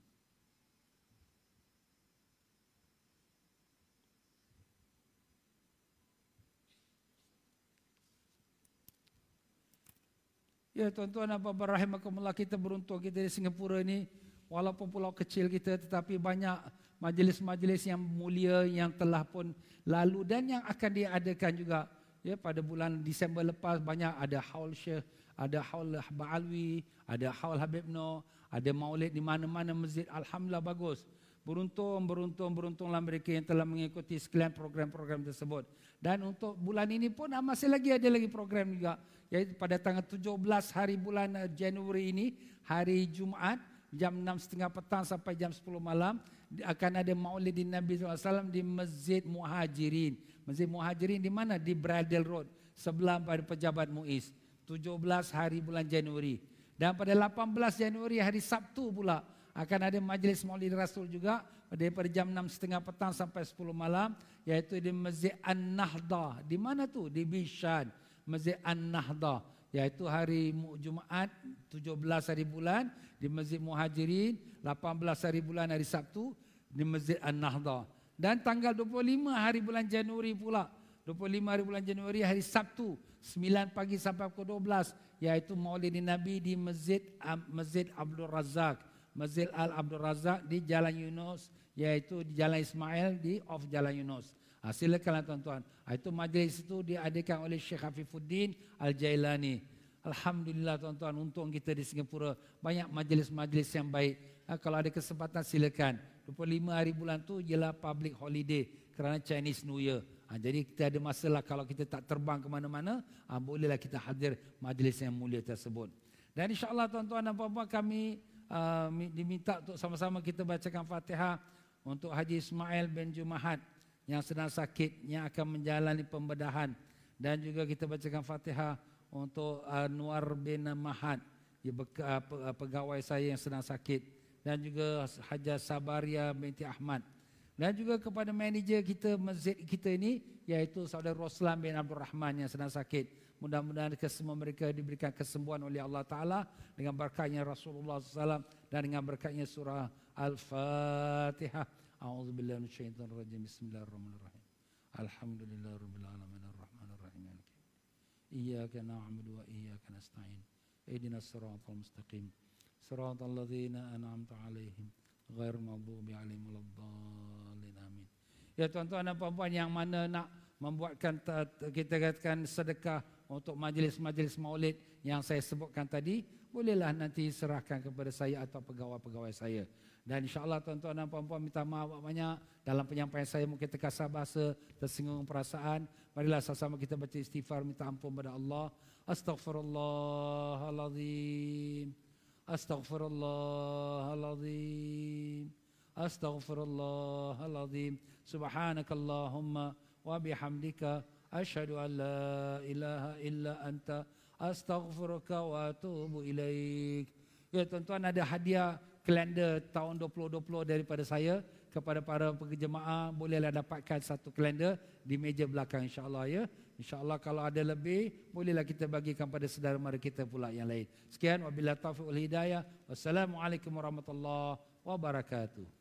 [SPEAKER 2] Ya tuan-tuan apa rahimakumullah kita beruntung kita di Singapura ini walaupun pulau kecil kita tetapi banyak majlis-majlis yang mulia yang telah pun lalu dan yang akan diadakan juga. Ya pada bulan Disember lepas banyak ada haul Syekh ada haul Ba'alwi ada haul Habib No ada maulid di mana-mana masjid. Alhamdulillah bagus. Beruntung beruntung beruntunglah mereka yang telah mengikuti sekalian program-program tersebut dan untuk bulan ini pun ah, masih lagi ada lagi program juga iaitu pada tanggal 17 hari bulan eh, Januari ini hari Jumaat jam 6.30 petang sampai jam 10 malam akan ada maulid di Nabi SAW di Masjid Muhajirin. Masjid Muhajirin di mana? Di Bradel Road. Sebelah pada pejabat Muiz. 17 hari bulan Januari. Dan pada 18 Januari hari Sabtu pula akan ada majlis maulid Rasul juga pada jam 6.30 petang sampai 10 malam iaitu di Masjid An-Nahda. Di mana tu? Di Bishan. Masjid An-Nahda iaitu hari Jumaat 17 hari bulan di Masjid Muhajirin 18 hari bulan hari Sabtu di Masjid An-Nahda dan tanggal 25 hari bulan Januari pula 25 hari bulan Januari hari Sabtu 9 pagi sampai pukul 12 iaitu Maulid Nabi di Masjid Masjid Abdul Razak Masjid Al Abdul Razak di Jalan Yunus iaitu di Jalan Ismail di off Jalan Yunus Ha, silakanlah tuan-tuan. Ha, itu majlis itu diadakan oleh Syekh Hafifuddin Al-Jailani. Alhamdulillah tuan-tuan untuk kita di Singapura banyak majlis-majlis yang baik. Ha, kalau ada kesempatan silakan. 25 hari bulan tu ialah public holiday kerana Chinese New Year. Ha, jadi kita ada masalah kalau kita tak terbang ke mana-mana, ha, bolehlah kita hadir majlis yang mulia tersebut. Dan insyaAllah tuan-tuan dan puan-puan kami uh, diminta untuk sama-sama kita bacakan Fatihah untuk Haji Ismail bin Jumahat yang sedang sakit yang akan menjalani pembedahan. Dan juga kita bacakan Fatihah untuk Anwar bin Mahad pegawai saya yang sedang sakit. Dan juga Haja Sabaria binti Ahmad. Dan juga kepada manager kita masjid kita ini iaitu saudara Roslan bin Abdul Rahman yang sedang sakit. Mudah-mudahan kesemua mereka diberikan kesembuhan oleh Allah Taala dengan berkatnya Rasulullah SAW dan dengan berkatnya surah Al-Fatihah. A'udzubillahi minasyaitonir rajim. Bismillahirrahmanirrahim. Alhamdulillahirabbil alamin arrahmanir rahim. Iyyaka na'budu wa iyyaka nasta'in. Ihdinas siratal mustaqim. Siratal ladzina an'amta 'alaihim ghair maghdubi 'alaihim waladdallin. Amin. Ya tuan-tuan dan puan-puan yang mana nak membuatkan kita katakan sedekah untuk majlis-majlis maulid yang saya sebutkan tadi, bolehlah nanti serahkan kepada saya atau pegawai-pegawai saya. Dan insyaAllah tuan-tuan dan puan-puan minta maaf banyak dalam penyampaian saya mungkin terkasar bahasa, tersinggung perasaan. Marilah sama-sama kita baca istighfar, minta ampun kepada Allah. Astaghfirullahaladzim. Astaghfirullahaladzim. Astaghfirullahaladzim. Subhanakallahumma wa bihamdika. Ashadu an la ilaha illa anta. Astaghfiruka wa atubu ilaik. Ya tuan-tuan ada hadiah kalender tahun 2020 daripada saya kepada para penjemaah bolehlah dapatkan satu kalender di meja belakang insyaallah ya. Insyaallah kalau ada lebih bolehlah kita bagikan pada saudara mara kita pula yang lain. Sekian wabillahi taufiq wal hidayah. Wassalamualaikum warahmatullahi wabarakatuh